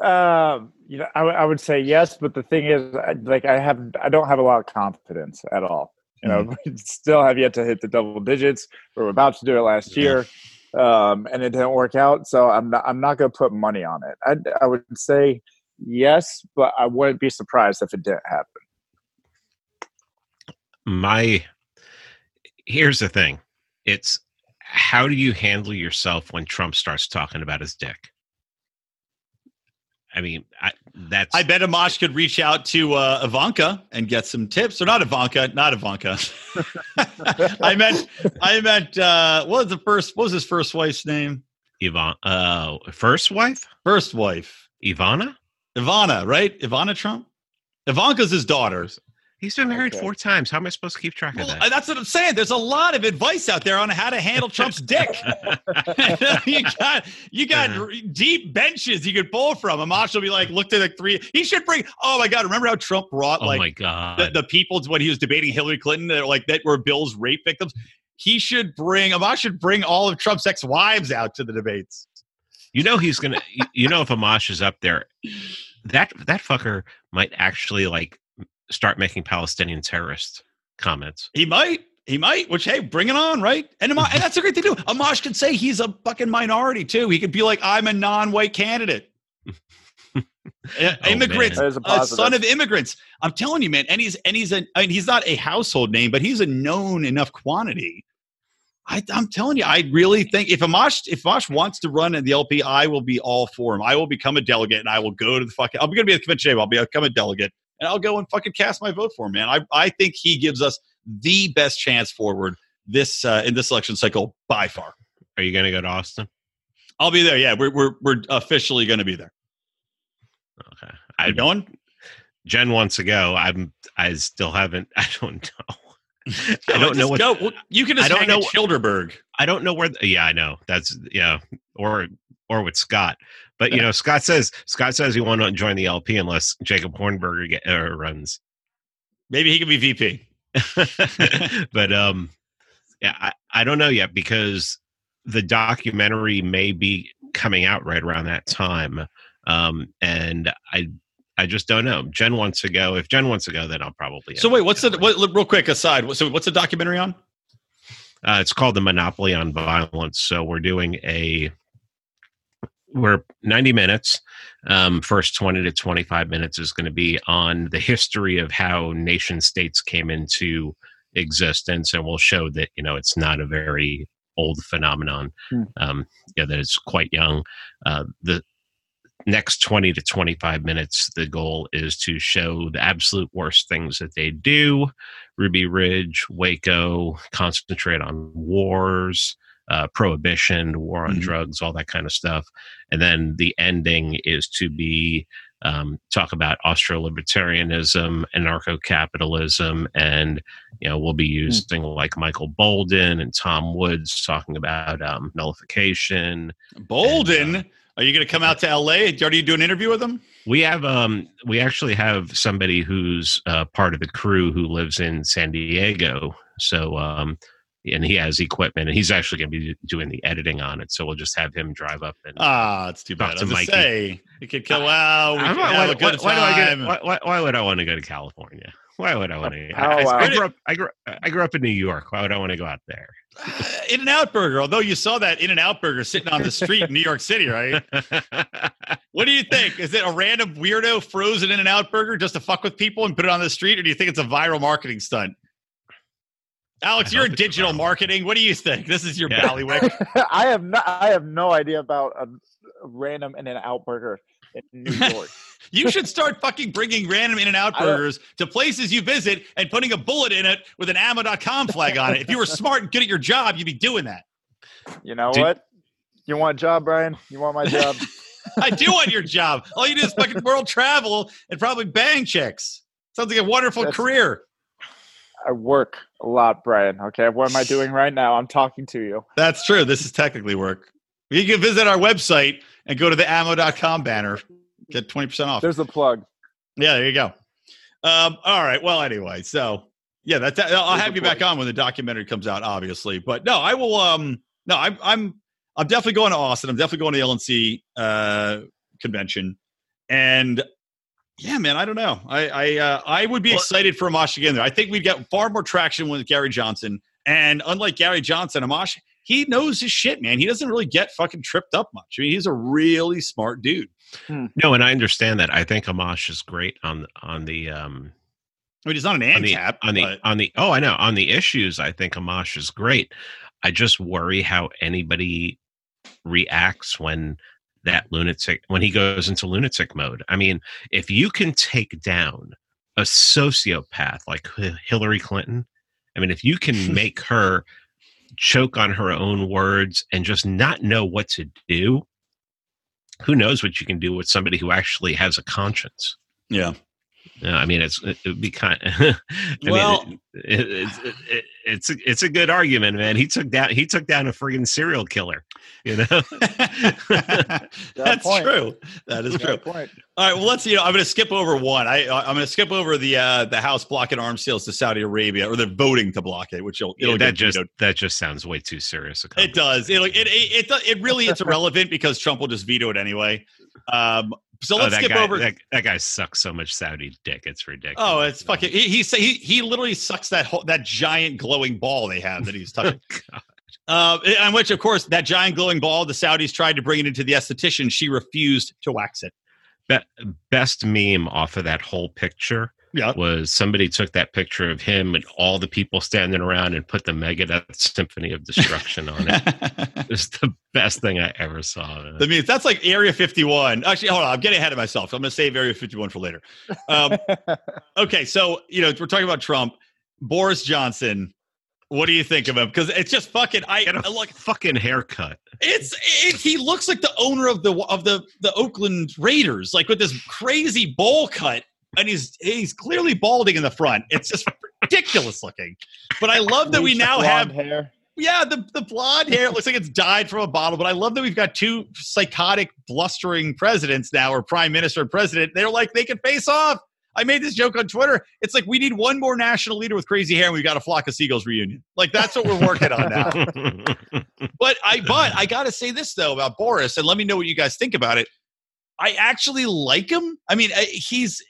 um, you know, I, I would say yes, but the thing is, like, I have, I don't have a lot of confidence at all. You know, mm-hmm. we still have yet to hit the double digits. We were about to do it last year, um, and it didn't work out. So I'm not, I'm not going to put money on it. I, I would say yes, but I wouldn't be surprised if it didn't happen. My here's the thing: it's how do you handle yourself when Trump starts talking about his dick? I mean, I, that's. I bet Amash could reach out to uh, Ivanka and get some tips, or not Ivanka, not Ivanka. I meant, I meant. Uh, what was the first? What was his first wife's name? Ivan. Uh, first wife. First wife. Ivana. Ivana, right? Ivana Trump. Ivanka's his daughter. He's been married okay. four times. How am I supposed to keep track well, of that? That's what I'm saying. There's a lot of advice out there on how to handle Trump's dick. you got you got uh-huh. deep benches you could pull from. Amash will be like, look to the three. He should bring. Oh my god! Remember how Trump brought oh like my god the, the people when he was debating Hillary Clinton that like that were Bill's rape victims. He should bring. Amash should bring all of Trump's ex-wives out to the debates. You know he's gonna. you know if Amash is up there, that that fucker might actually like start making Palestinian terrorist comments. He might. He might, which hey, bring it on, right? And, Amash, and that's a great thing to do. Amash could say he's a fucking minority too. He could be like, I'm a non-white candidate. oh, immigrants, a, a, son of immigrants. I'm telling you, man. And he's and he's a I mean, he's not a household name, but he's a known enough quantity. I, am telling you, I really think if Amash if Amash wants to run in the LP, I will be all for him. I will become a delegate and I will go to the fucking. I'm going to be at the convention. I'll be become a delegate and I'll go and fucking cast my vote for him, man. I, I think he gives us the best chance forward this uh, in this election cycle by far. Are you going to go to Austin? I'll be there. Yeah, we're we're we're officially going to be there. Okay, I going. Jen wants to go. I'm. I still haven't. I don't know. I don't know what. Go. Well, you can just I don't know Childerberg. I don't know where. The, yeah, I know. That's yeah. Or or with Scott. But you know, Scott says Scott says he won't join the LP unless Jacob Hornberger get, uh, runs. Maybe he could be VP. but um, yeah, I, I don't know yet because the documentary may be coming out right around that time, um, and I I just don't know. Jen wants to go. If Jen wants to go, then I'll probably. So wait, what's the what, real quick aside? So what's the documentary on? Uh, it's called the Monopoly on Violence. So we're doing a we're 90 minutes. Um, first 20 to 25 minutes is going to be on the history of how nation states came into existence, and we'll show that you know it's not a very old phenomenon. Hmm. Um, yeah, that it's quite young. Uh, the next 20 to 25 minutes, the goal is to show the absolute worst things that they do. Ruby Ridge, Waco, concentrate on wars, uh, prohibition, war on mm-hmm. drugs, all that kind of stuff. And then the ending is to be um, talk about Austro-libertarianism, anarcho-capitalism, and you know we'll be hmm. using mm. like Michael Boldin and Tom Woods talking about um, nullification. Boldin. and, uh, are you going to come out to LA? Are you do an interview with them? We have um we actually have somebody who's uh, part of the crew who lives in San Diego. So um and he has equipment, and he's actually going to be doing the editing on it. So we'll just have him drive up and ah, it's too bad. To Mikey. say we could kill. Wow, we could have why, a good why, time. Why, do I get, why, why would I want to go to California? Why would I want to? I, I, I, grew up. I grew. I grew up in New York. Why would I want to go out there? Uh, in and Out Burger. Although you saw that In and Out Burger sitting on the street in New York City, right? what do you think? Is it a random weirdo frozen In and Out Burger just to fuck with people and put it on the street, or do you think it's a viral marketing stunt? Alex, you're in digital marketing. What do you think? This is your yeah. ballywick. I have no, I have no idea about a, a random In and Out Burger in New York. you should start fucking bringing random In and Out burgers to places you visit and putting a bullet in it with an ammo.com flag on it. If you were smart and good at your job, you'd be doing that. You know Dude. what? You want a job, Brian? You want my job? I do want your job. All you do is fucking world travel and probably bang chicks. Sounds like a wonderful That's, career. I work a lot, Brian. Okay. What am I doing right now? I'm talking to you. That's true. This is technically work. You can visit our website and go to the ammo.com banner. Get 20% off. There's a plug. Yeah, there you go. Um, all right. Well, anyway, so yeah, that's that, I'll There's have you plug. back on when the documentary comes out, obviously. But no, I will um no, I'm I'm I'm definitely going to Austin. I'm definitely going to the LNC uh convention. And yeah, man, I don't know. I I uh, I would be well, excited for Amash to get in there. I think we'd get far more traction with Gary Johnson. And unlike Gary Johnson, Amash he knows his shit, man. He doesn't really get fucking tripped up much. I mean, he's a really smart dude. Hmm. No, and I understand that. I think Amash is great on on the um I mean, he's not an ANCAP. On the, on the, on the oh, I know on the issues. I think Amash is great. I just worry how anybody reacts when that lunatic when he goes into lunatic mode. I mean, if you can take down a sociopath like Hillary Clinton, I mean, if you can make her choke on her own words and just not know what to do, who knows what you can do with somebody who actually has a conscience? Yeah. I mean, it's it would be kind. Of, well, mean, it, it, it's it, it's a, it's a good argument, man. He took down he took down a friggin' serial killer. You know, that's point. true. That is true. Point. All right, well, let's. You know, I'm going to skip over one. I I'm going to skip over the uh, the House blocking arms sales to Saudi Arabia, or they're voting to block it, which it'll, it'll that just that just sounds way too serious. It does. It, it it it it really it's irrelevant because Trump will just veto it anyway. Um, so oh, let's oh, skip guy, over. That, that, guy sucks so much Saudi dick. It's ridiculous. Oh, it's fucking. He he he, he literally sucks that whole, that giant glowing ball they have that he's touching. oh, uh, on which, of course, that giant glowing ball, the Saudis tried to bring it into the esthetician. She refused to wax it. Be- best meme off of that whole picture yeah. was somebody took that picture of him and all the people standing around and put the Megadeth Symphony of Destruction on it. it's the best thing I ever saw. Man. I mean, that's like Area 51. Actually, hold on. I'm getting ahead of myself. I'm going to save Area 51 for later. Um, okay. So, you know, we're talking about Trump. Boris Johnson. What do you think of him? Because it's just fucking. I Get a look fucking haircut. It's it, he looks like the owner of the of the the Oakland Raiders, like with this crazy bowl cut and he's he's clearly balding in the front. It's just ridiculous looking. But I love that we now have hair. Yeah, the, the blonde hair. It looks like it's dyed from a bottle. But I love that we've got two psychotic, blustering presidents now, or prime minister and president. They're like they can face off. I made this joke on Twitter. It's like we need one more national leader with crazy hair, and we've got a flock of seagulls reunion. Like that's what we're working on now. but I but I gotta say this though about Boris, and let me know what you guys think about it. I actually like him. I mean, he's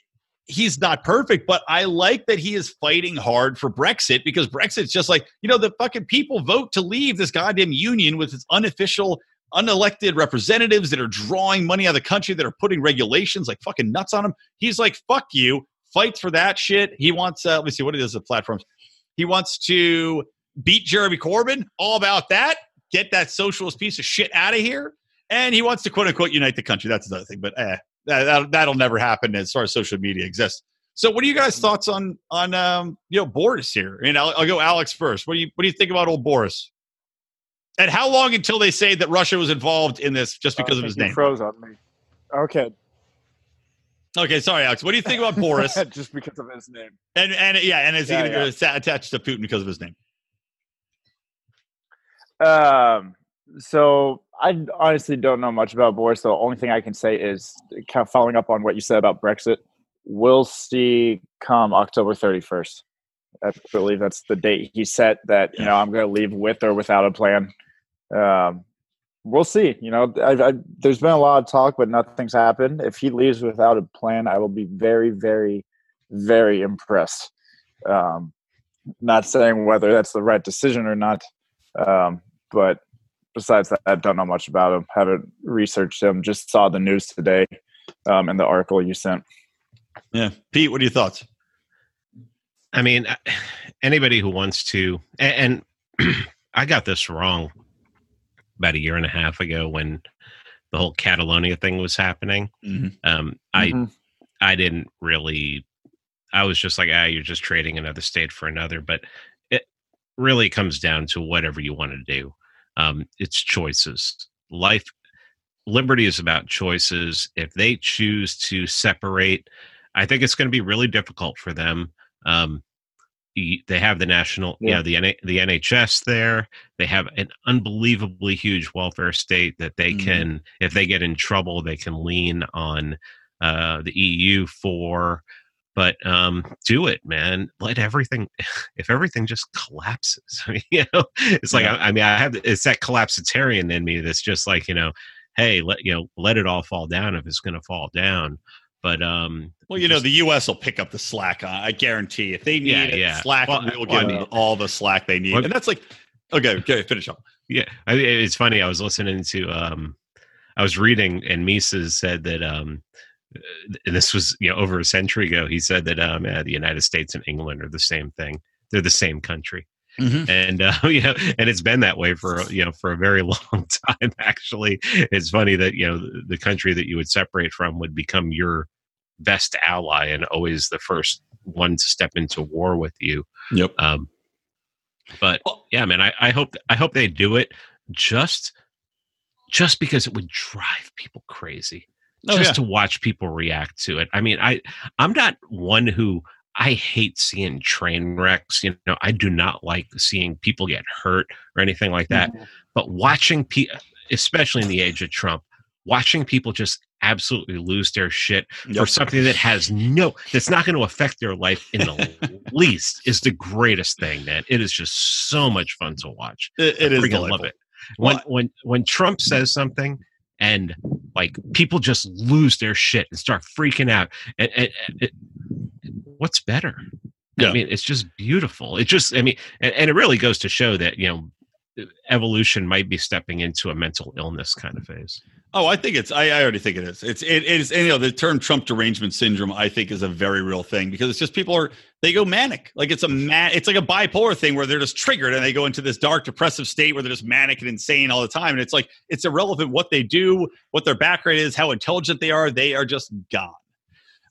he's not perfect, but I like that he is fighting hard for Brexit because Brexit's just like, you know, the fucking people vote to leave this goddamn union with its unofficial, unelected representatives that are drawing money out of the country, that are putting regulations like fucking nuts on him. He's like, fuck you, fight for that shit. He wants, uh, let me see, what is the platforms? He wants to beat Jeremy Corbyn, all about that, get that socialist piece of shit out of here. And he wants to quote unquote unite the country. That's another thing, but eh, that, that'll never happen as far as social media exists. So, what are you guys' thoughts on on um, you know Boris here? And I'll, I'll, go Alex first. What do you what do you think about old Boris? And how long until they say that Russia was involved in this just because uh, of his name? Froze on me. Okay. Okay, sorry, Alex. What do you think about Boris? just because of his name. And and yeah, and is yeah, he yeah. attached to Putin because of his name? Um. So I honestly don't know much about Boris. So The only thing I can say is kind of following up on what you said about Brexit. We'll see come October 31st. I believe that's the date he set that you know I'm going to leave with or without a plan. Um, we'll see. You know, I, I, there's been a lot of talk, but nothing's happened. If he leaves without a plan, I will be very, very, very impressed. Um, not saying whether that's the right decision or not, um, but besides that, I don't know much about him. Haven't researched him. Just saw the news today um, in the article you sent. Yeah, Pete, what are your thoughts? I mean, anybody who wants to, and, and I got this wrong about a year and a half ago when the whole Catalonia thing was happening. Mm-hmm. Um, I mm-hmm. I didn't really. I was just like, ah, you're just trading another state for another. But it really comes down to whatever you want to do. Um, it's choices. Life, liberty is about choices. If they choose to separate, I think it's going to be really difficult for them. Um, they have the national yeah, the the NHS there they have an unbelievably huge welfare state that they mm-hmm. can if they get in trouble they can lean on uh, the EU for but um, do it man let everything if everything just collapses I mean, you know it's like yeah. I, I, mean I have it's that collapsitarian in me that's just like you know hey let you know let it all fall down if it's going to fall down but um, well, you just, know, the U.S. will pick up the slack. I guarantee if they need yeah, it, yeah. slack, well, we'll give them all the slack they need. Well, and that's like, okay, okay, finish up. Yeah, I, it's funny. I was listening to, um, I was reading, and Mises said that, um, this was you know over a century ago. He said that um, yeah, the United States and England are the same thing. They're the same country. Mm-hmm. And uh, you know, and it's been that way for you know for a very long time. Actually, it's funny that you know the country that you would separate from would become your best ally and always the first one to step into war with you. Yep. Um, but yeah, man, I, I hope I hope they do it just just because it would drive people crazy. Oh, just yeah. to watch people react to it. I mean, I I'm not one who I hate seeing train wrecks. You know, I do not like seeing people get hurt or anything like that. Mm-hmm. But watching people, especially in the age of Trump, watching people just absolutely lose their shit yep. for something that has no that's not going to affect their life in the least is the greatest thing man it is just so much fun to watch it, it is love it when what? when when trump says something and like people just lose their shit and start freaking out and, and, and what's better yeah. i mean it's just beautiful it just i mean and, and it really goes to show that you know evolution might be stepping into a mental illness kind of phase. Oh, I think it's. I, I already think it is. It's. It, is. You know, the term Trump derangement syndrome, I think, is a very real thing because it's just people are they go manic. Like it's a man. It's like a bipolar thing where they're just triggered and they go into this dark, depressive state where they're just manic and insane all the time. And it's like it's irrelevant what they do, what their background is, how intelligent they are. They are just gone.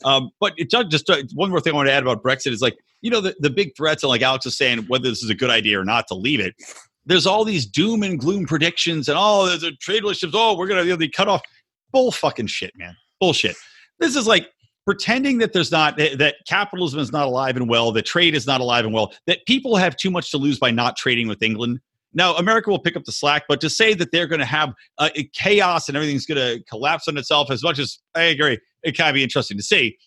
Um, but it just uh, one more thing I want to add about Brexit is like you know the, the big threats and like Alex is saying whether this is a good idea or not to leave it there's all these doom and gloom predictions and oh, there's a trade relationships. Oh, we're gonna be cut off. Bull fucking shit, man. Bullshit. This is like pretending that there's not that capitalism is not alive and well, that trade is not alive and well, that people have too much to lose by not trading with England. Now, America will pick up the slack, but to say that they're going to have uh, chaos and everything's going to collapse on itself, as much as I agree, it can be interesting to see.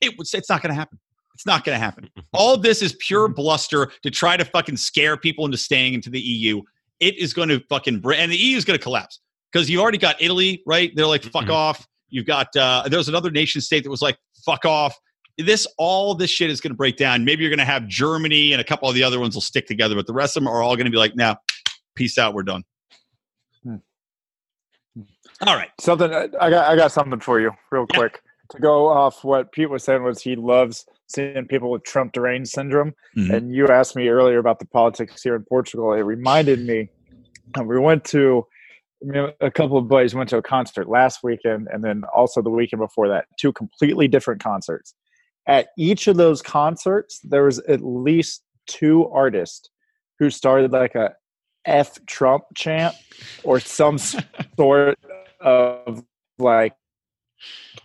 It it's not going to happen. It's not going to happen. All this is pure bluster to try to fucking scare people into staying into the EU. It is going to fucking bring, and the EU is going to collapse because you already got Italy, right? They're like, fuck mm-hmm. off. You've got, uh, there was another nation state that was like, fuck off. This, all this shit is going to break down. Maybe you're going to have Germany and a couple of the other ones will stick together, but the rest of them are all going to be like, now, nah, peace out. We're done. Hmm. All right. Something I got. I got something for you, real yeah. quick. To go off what Pete was saying was he loves seeing people with Trump deranged syndrome. Mm-hmm. And you asked me earlier about the politics here in Portugal. It reminded me, we went to a couple of buddies went to a concert last weekend and then also the weekend before that, two completely different concerts. At each of those concerts, there was at least two artists who started like a F Trump chant or some sort of like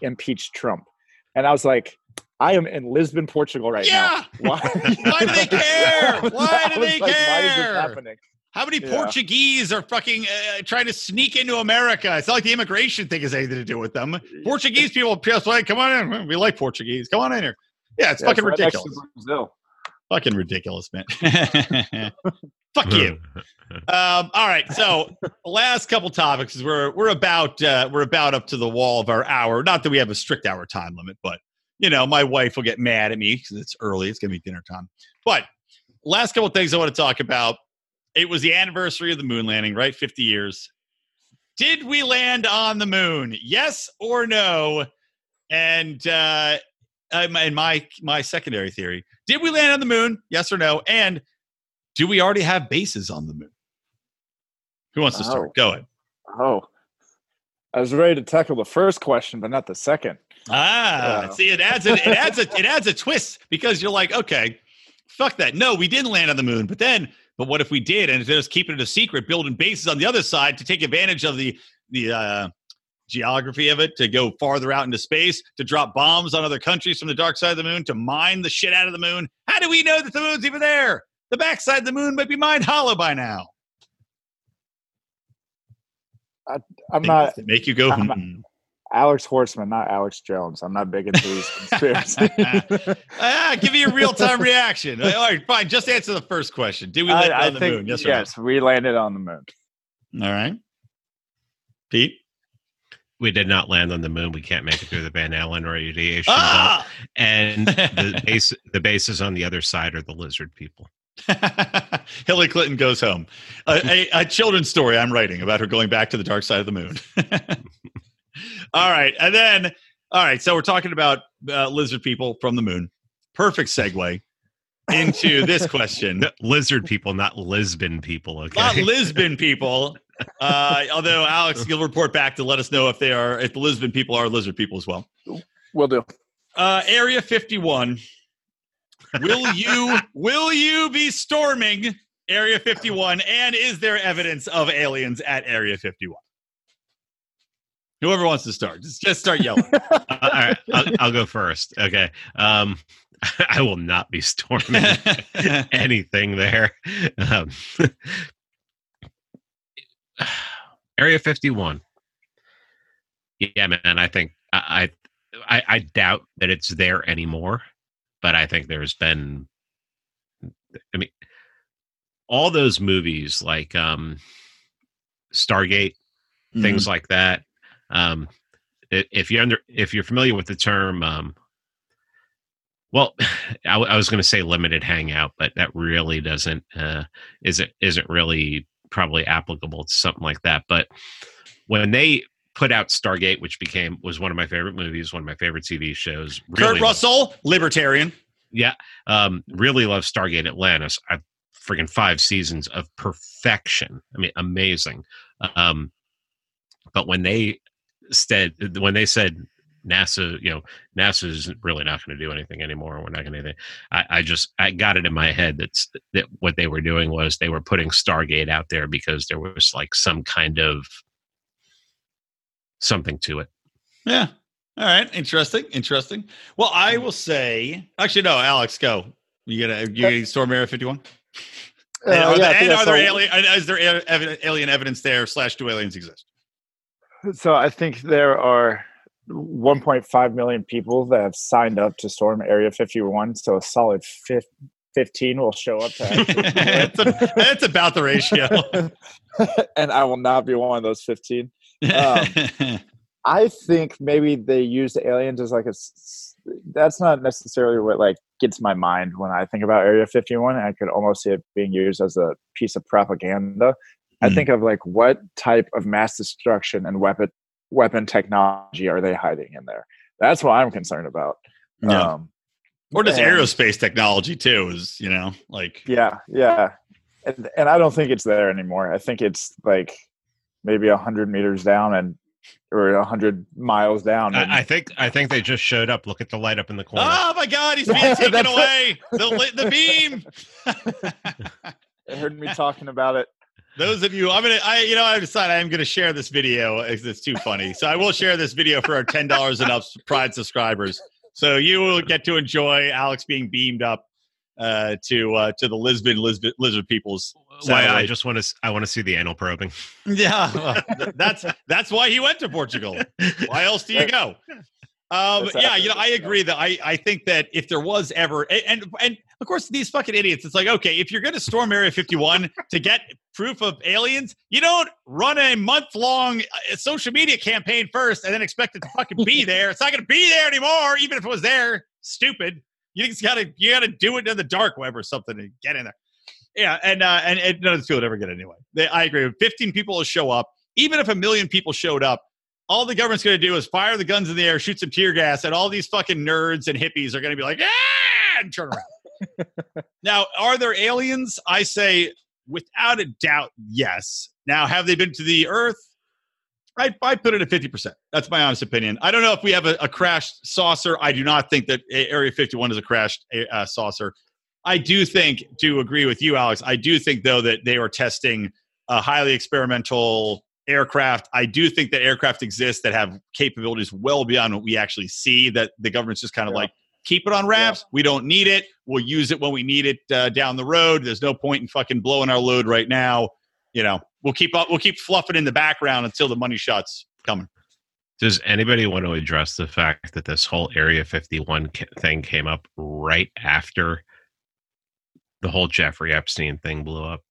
impeach Trump. And I was like, I am in Lisbon, Portugal right yeah. now. Why? why do they care? Why do they like, care? Why is this happening? How many yeah. Portuguese are fucking uh, trying to sneak into America? It's not like the immigration thing has anything to do with them. Portuguese people just like, come on in. We like Portuguese. Come on in here. Yeah, it's yeah, fucking it's right ridiculous. Fucking ridiculous, man. Fuck you. Um, all right. So last couple topics is we're we're about uh, we're about up to the wall of our hour. Not that we have a strict hour time limit, but you know, my wife will get mad at me because it's early. It's gonna be dinner time. But last couple things I want to talk about. It was the anniversary of the moon landing, right? 50 years. Did we land on the moon? Yes or no? And uh, in my my secondary theory, did we land on the moon? Yes or no? And do we already have bases on the moon? Who wants to start? Oh. Go ahead. Oh, I was ready to tackle the first question, but not the second. Ah, uh, see, it adds a, it adds a it adds a twist because you're like, okay, fuck that. No, we didn't land on the moon, but then, but what if we did? And just keeping it a secret, building bases on the other side to take advantage of the the uh, geography of it, to go farther out into space, to drop bombs on other countries from the dark side of the moon, to mine the shit out of the moon. How do we know that the moon's even there? The backside of the moon might be mined hollow by now. I, am not make you go. Not, hmm. Alex Horsman, not Alex Jones. I'm not big into these conspiracies. ah, give me a real time reaction. All right, fine. Just answer the first question. Did we land I, on the think, moon? Yes, yes, no? we landed on the moon. All right, Pete. We did not land on the moon. We can't make it through the Van Allen radiation ah! belt, and the base the bases on the other side are the lizard people. Hillary Clinton goes home. A, a, a, children's story I'm writing about her going back to the dark side of the moon. all right. And then, all right. So we're talking about uh, lizard people from the moon. Perfect segue into this question. lizard people, not Lisbon people. Okay. Not Lisbon people. Uh, although, Alex, you'll report back to let us know if they are, if the Lisbon people are lizard people as well. Will do. Uh, Area 51 will you will you be storming Area 51? And is there evidence of aliens at Area 51? Whoever wants to start, just just start yelling. uh, all right, I'll, I'll, go first. Okay. Um, I will not be storming anything there. Um, Area 51. Yeah, man. I think I, I I doubt that it's there anymore but I think there's been, I mean, all those movies like um, Stargate, mm-hmm. things like that. Um, if you're under if you're familiar with the term, um, well, I, I was going to say limited hangout, but that really doesn't uh, isn't isn't really probably applicable to something like that. But when they put out Stargate, which became was one of my favorite movies, one of my favorite TV shows. Really Kurt Russell, libertarian. Yeah, um, really love Stargate Atlantis. I freaking five seasons of perfection. I mean, amazing. Um, but when they said when they said NASA, you know, NASA is really not going to do anything anymore. We're not going to. I, I just I got it in my head that that what they were doing was they were putting Stargate out there because there was like some kind of something to it. Yeah. All right. Interesting. Interesting. Well, I will say, actually, no, Alex, go. You gonna you gonna storm area fifty one? Uh, and are, yeah, there, and are there alien? Is there alien evidence there? Slash, do aliens exist? So I think there are 1.5 million people that have signed up to storm Area 51. So a solid 15 will show up. It's a, that's about the ratio. and I will not be one of those 15. Um, I think maybe they use the aliens as like a. That's not necessarily what like gets my mind when I think about Area 51. I could almost see it being used as a piece of propaganda. Mm. I hmm. think of like what type of mass destruction and weapon weapon technology are they hiding in there? That's what I'm concerned about. Yeah. Um, or does and, aerospace technology too? Is you know like yeah, yeah, and and I don't think it's there anymore. I think it's like maybe a hundred meters down and or a hundred miles down. I, I, think I think they just showed up. Look at the light up in the corner. Oh my God, he's being taken away. the the beam. they heard me talking about it. Those of you, I'm gonna, I, you know, I decided I'm gonna share this video. It's too funny, so I will share this video for our ten dollars and up Pride subscribers. So you will get to enjoy Alex being beamed up uh, to uh, to the Lisbon lizard, lizard peoples. Why I just want to I want to see the anal probing. Yeah, well, that's that's why he went to Portugal. Why else do you go? Um, yeah, you know, I agree that I, I think that if there was ever and and Of course, these fucking idiots. It's like, okay, if you're going to storm Area 51 to get proof of aliens, you don't run a month long uh, social media campaign first and then expect it to fucking be there. It's not going to be there anymore, even if it was there. Stupid. You just gotta you gotta do it in the dark web or something to get in there. Yeah, and uh, and, and none of the people would ever get anyway. They, I agree. 15 people will show up. Even if a million people showed up, all the government's to do is fire the guns in the air, shoot some tear gas, and all these fucking nerds and hippies are to be like, ah, and turn around. now, are there aliens? I say, without a doubt, yes. Now, have they been to the Earth? I, I put it at 50%. That's my honest opinion. I don't know if we have a, a crashed saucer. I do not think that Area 51 is a crashed uh, saucer. I do think, to agree with you, Alex, I do think, though, that they are testing a highly experimental aircraft. I do think that aircraft exist that have capabilities well beyond what we actually see. That the government's just kind of yeah. like keep it on wraps. Yeah. We don't need it. We'll use it when we need it uh, down the road. There's no point in fucking blowing our load right now. You know, we'll keep up. We'll keep fluffing in the background until the money shots coming. Does anybody want to address the fact that this whole Area 51 thing came up right after the whole Jeffrey Epstein thing blew up?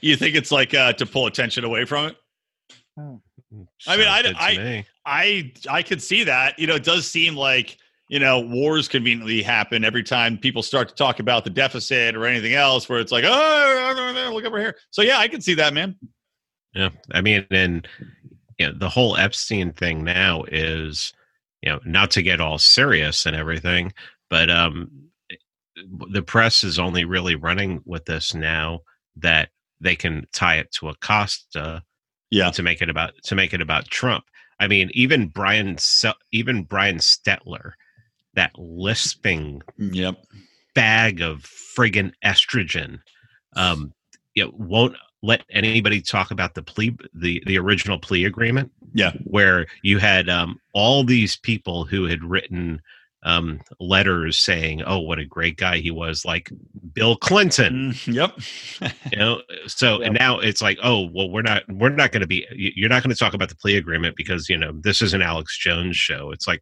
You think it's like uh, to pull attention away from it? Oh. I mean, I, I, I, I could see that. You know, it does seem like you know wars conveniently happen every time people start to talk about the deficit or anything else, where it's like, oh, look over here. So yeah, I can see that, man. Yeah, I mean, and you know, the whole Epstein thing now is, you know, not to get all serious and everything, but um, the press is only really running with this now that they can tie it to Acosta yeah to make it about to make it about trump i mean even brian even brian stelter that lisping yep bag of friggin estrogen um it won't let anybody talk about the plea the the original plea agreement yeah where you had um all these people who had written um, letters saying, "Oh, what a great guy he was," like Bill Clinton. Mm, yep. you know, so yep. and now it's like, oh, well, we're not we're not going to be you're not going to talk about the plea agreement because you know this is an Alex Jones show. It's like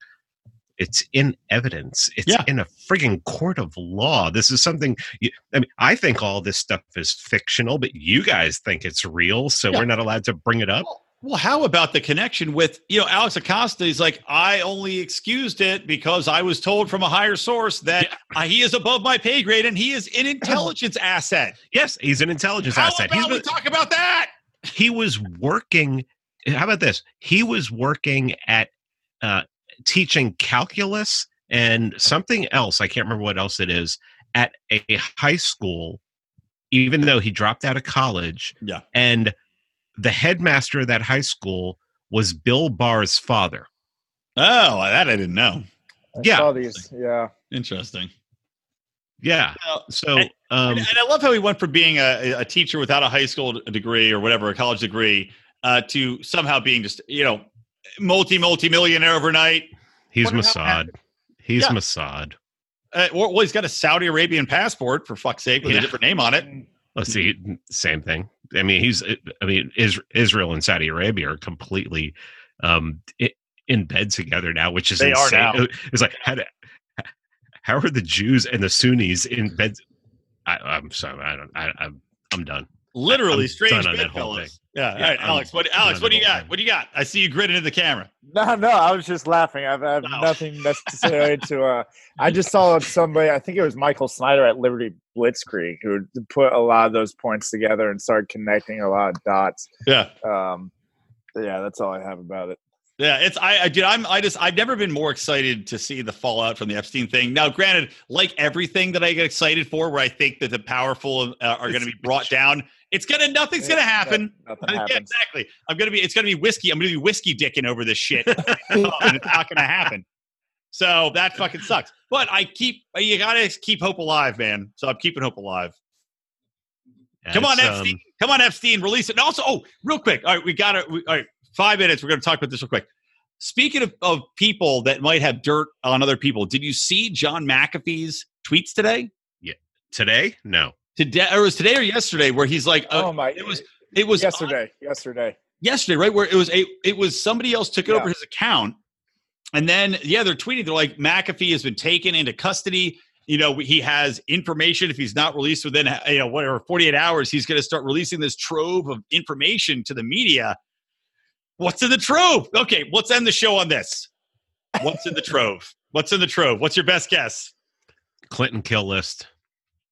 it's in evidence. It's yeah. in a frigging court of law. This is something. You, I mean, I think all this stuff is fictional, but you guys think it's real, so yeah. we're not allowed to bring it up. Well, how about the connection with, you know, Alex Acosta? He's like, I only excused it because I was told from a higher source that yeah. he is above my pay grade and he is an intelligence asset. Yes, he's an intelligence how asset. About he's we talk about that. He was working. How about this? He was working at uh, teaching calculus and something else. I can't remember what else it is at a high school, even though he dropped out of college. Yeah. And the headmaster of that high school was Bill Barr's father. Oh, that I didn't know. I yeah. These, yeah. Interesting. Yeah. So, and, um, and, I love how he went from being a, a, teacher without a high school degree or whatever, a college degree, uh, to somehow being just, you know, multi, multi millionaire overnight. He's Mossad. He's yeah. Mossad. Uh, well, he's got a Saudi Arabian passport, for fuck's sake, with yeah. a different name on it. Let's see, same thing. I mean, he's. I mean, Israel and Saudi Arabia are completely um, in bed together now, which is they insane. Are now. It's like how, how are the Jews and the Sunnis in bed? I, am sorry, I don't. I, I'm I'm done. Literally, I'm strange bedfellows. Yeah. yeah. All right, Alex. What Alex? What do you got? Thing. What do you got? I see you grinning in the camera. No, no. I was just laughing. I've, I've no. nothing necessary to. Uh, I just saw somebody. I think it was Michael Snyder at Liberty Blitzkrieg who put a lot of those points together and started connecting a lot of dots. Yeah. Um. Yeah, that's all I have about it. Yeah, it's I, I did. I'm I just I've never been more excited to see the fallout from the Epstein thing. Now, granted, like everything that I get excited for, where I think that the powerful uh, are going to be brought down, it's gonna nothing's gonna happen. Nothing yeah, exactly. I'm gonna be. It's gonna be whiskey. I'm gonna be whiskey dicking over this shit, and it's not gonna happen. So that fucking sucks. But I keep. You gotta keep hope alive, man. So I'm keeping hope alive. Come on, Epstein. Um, Come on, Epstein. Release it. And also, oh, real quick. All right, we got it. All right, five minutes. We're going to talk about this real quick. Speaking of, of people that might have dirt on other people, did you see John McAfee's tweets today? Yeah, today? No. Today, or it was today or yesterday, where he's like, uh, "Oh my!" It was. It was yesterday. yesterday. Yesterday, right? Where it was a. It was somebody else took it yeah. over his account, and then yeah, they're tweeting. They're like, McAfee has been taken into custody, you know, he has information. If he's not released within, you know, whatever, 48 hours, he's going to start releasing this trove of information to the media. What's in the trove? Okay, let's end the show on this. What's in the trove? What's in the trove? What's your best guess? Clinton kill list.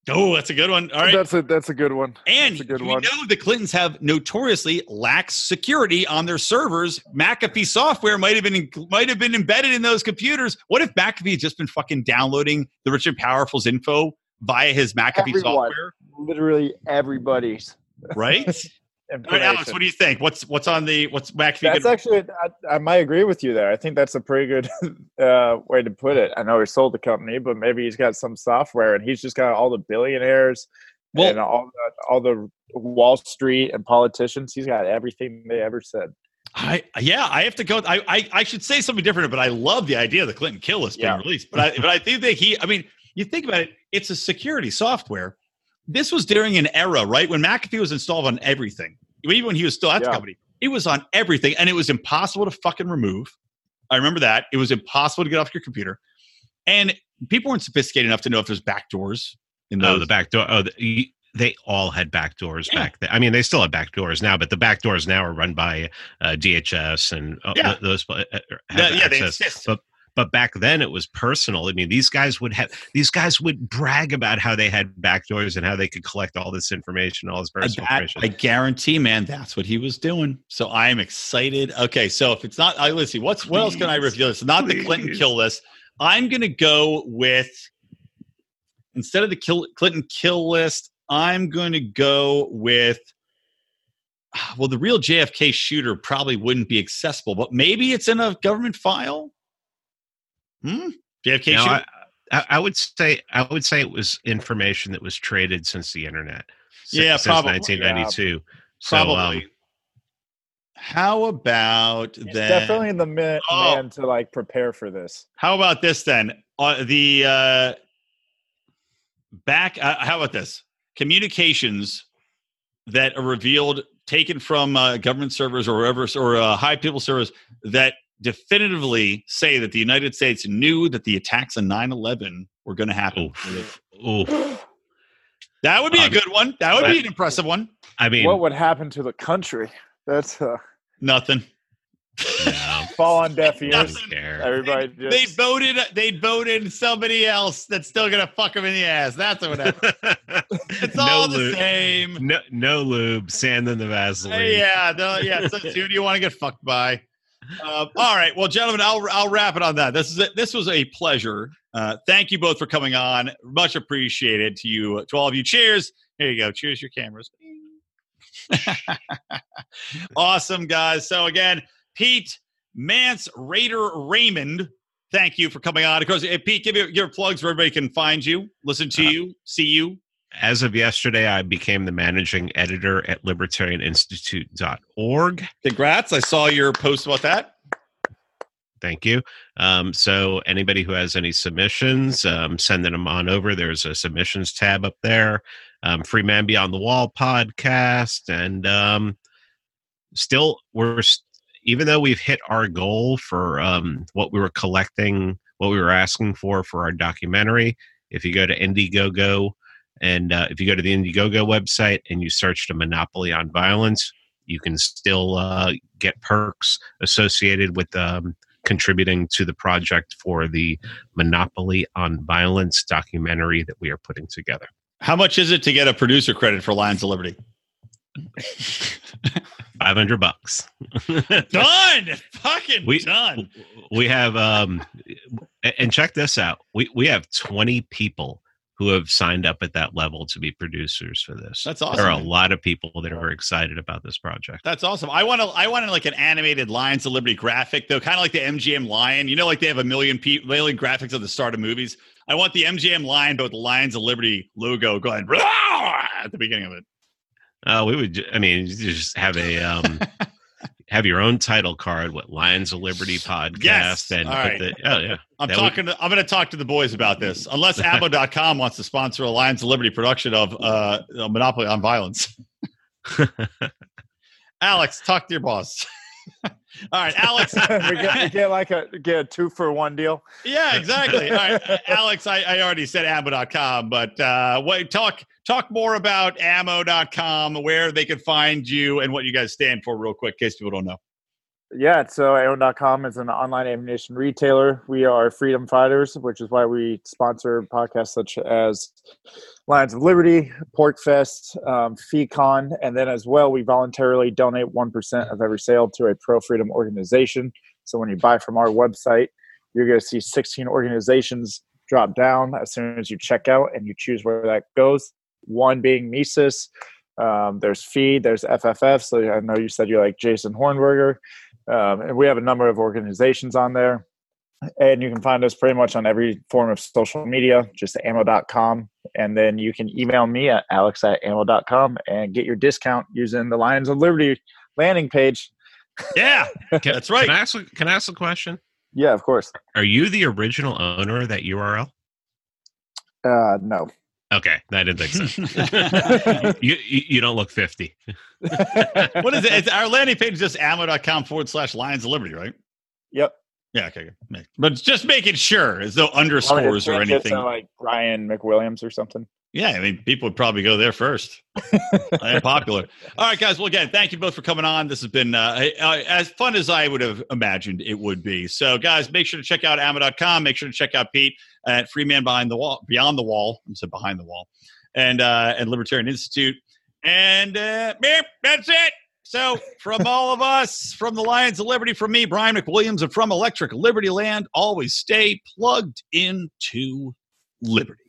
Oh, that's a good one. All right, that's a that's a good one. And that's a good we one. know the Clintons have notoriously lax security on their servers. McAfee software might have been might have been embedded in those computers. What if McAfee had just been fucking downloading the Rich and Powerful's info via his McAfee Everyone. software? Literally everybody's. Right. Right, Alex, what do you think? What's what's on the what's McAfee? That's actually, I, I might agree with you there. I think that's a pretty good uh, way to put it. I know he sold the company, but maybe he's got some software and he's just got all the billionaires Well- and all the, all the Wall Street and politicians. He's got everything they ever said. I yeah, I have to go. I, I I should say something different, but I love the idea of the Clinton kill list being Yeah. released. But I but I think that he. I mean, you think about it. It's a security software. This was during an era, right, when McAfee was installed on everything. Even when he was still at the company, it was on everything, and it was impossible to fucking remove. I remember that it was impossible to get off your computer, and people weren't sophisticated enough to know if there's backdoors in those. Oh, the back door. Oh, the, they all had back doors Yeah. back then. I mean, they still have back doors now, but the back doors now are run by uh, DHS and uh, Yeah. those uh, uh, have Yeah, yeah, they access. insist. But but back then it was personal. I mean, these guys would have these guys would brag about how they had backdoors and how they could collect all this information, all this personal information. I guarantee, man, that's what he was doing. So I am excited. Okay, so if it's not, I let's see, what's what else can I Please, reveal? It's not the Clinton kill list. I'm gonna go with instead of the kill, Clinton kill list. I'm going to go with. Ah, well, the real JFK shooter probably wouldn't be accessible, but maybe it's in a government file. Hmm. JFK Now, shooter. I, I, I would say I would say it was information that was traded since the internet. si- Yeah, since probably. 1992. So, Probably. um, How about He's then? definitely in the man, Oh. man to like prepare for this. How about this then? Uh, the uh, back. Uh, how about this? Communications that are revealed, taken from uh, government servers or wherever, or uh, high people servers that definitively say that the United States knew that the attacks on 9/11 were going to happen. oof, oof. That would be a Um, good one. That would be an impressive one. I mean, what would happen to the country? That's uh, Nothing. no, fall on deaf ears. Everybody They just voted. They voted somebody else that's still going to fuck them in the ass. That's what happened. It's all the lube. same. No, no lube, sand in the Vaseline. yeah, no, yeah. So, who do you want to get fucked by? Uh, all right, well, gentlemen, I'll I'll wrap it on that. This is a, this was a pleasure. Uh, thank you both for coming on. Much appreciated to you to all of you. Cheers. Here you go. Cheers your cameras. awesome, guys. So again, Pete Mance Raider Raymond. Thank you for coming on. Of course, Pete, give your, your plugs where everybody can find you, listen to Uh, you, see you. As of yesterday, I became the managing editor at libertarianinstitute.org. Congrats! I saw your post about that. Thank you. Um, so, anybody who has any submissions, um, sending them on over. There's a submissions tab up there. Um, Free Man Beyond the Wall podcast, and um, still, we're even though we've hit our goal for um, what we were collecting, what we were asking for for our documentary. If you go to Indiegogo, and uh, if you go to the Indiegogo website and you search the Monopoly on Violence, you can still uh, get perks associated with um, contributing to the project for the Monopoly on Violence documentary that we are putting together. How much is it to get a producer credit for Lions of Liberty? 500 bucks. Done. Fucking We- done. we have um and check this out. We we have 20 people who have signed up at that level to be producers for this. That's awesome. There are a lot of people that are excited about this project. That's awesome. I want to. I want like an animated Lions of Liberty graphic though, kind of like the MGM Lion. You know, like they have a million pe- million graphics at the start of movies. I want the MGM Lion, but with the Lions of Liberty logo going at the beginning of it. Uh, we would, I mean, just have a um, have your own title card What Lions of Liberty podcast, Yes. and All right. the, oh yeah, I'm That would- talking. to, I'm going to talk to the boys about this. Unless ammo.com wants to sponsor a Lions of Liberty production of uh, a Monopoly on Violence. Alex, talk to your boss. All right, Alex. we, get, we get like a get a two for one deal. Yeah, exactly. All right, Alex. I, I already said ammo.com, but uh, wait, talk talk more about ammo.com, where they can find you, and what you guys stand for, real quick, in case people don't know. Yeah, so ammo.com is an online ammunition retailer. We are freedom fighters, which is why we sponsor podcasts such as Lions of Liberty, PorcFest, um, FEEcon, and then as well, we voluntarily donate 1% of every sale to a pro freedom organization. So when you buy from our website, you're going to see 16 organizations drop down as soon as you check out and you choose where that goes. One being Mises. Um, there's FEE, there's FFF. So I know you said you like Jacob Hornberger. Um, and we have a number of organizations on there. And you can find us pretty much on every form of social media, just ammo.com. And then you can email me at alex at ammo.com and get your discount using the Lions of Liberty landing page. Yeah, that's right. Can I, ask, can I ask a question? Yeah, of course. Are you the original owner of that URL? Uh, no. Okay, I didn't think so. you, you, you don't look fifty. what is it? It's our landing page is just ammo.com forward slash Lions of Liberty, right? Yep. Yeah, okay, but just making sure, as though underscores or anything. like Brian McWilliams or something. Yeah, I mean, people would probably go there first. popular. All right, guys. Well, again, thank you both for coming on. This has been uh, as fun as I would have imagined it would be. So, guys, make sure to check out ammo.com. Make sure to check out Pete at Free Man Behind the Wall, Beyond the Wall. I said behind the wall, and uh, and Libertarian Institute. And uh, that's it. So, from all of us, from the Lions of Liberty, from me, Brian McWilliams, and from Electric Liberty Land, always stay plugged into liberty.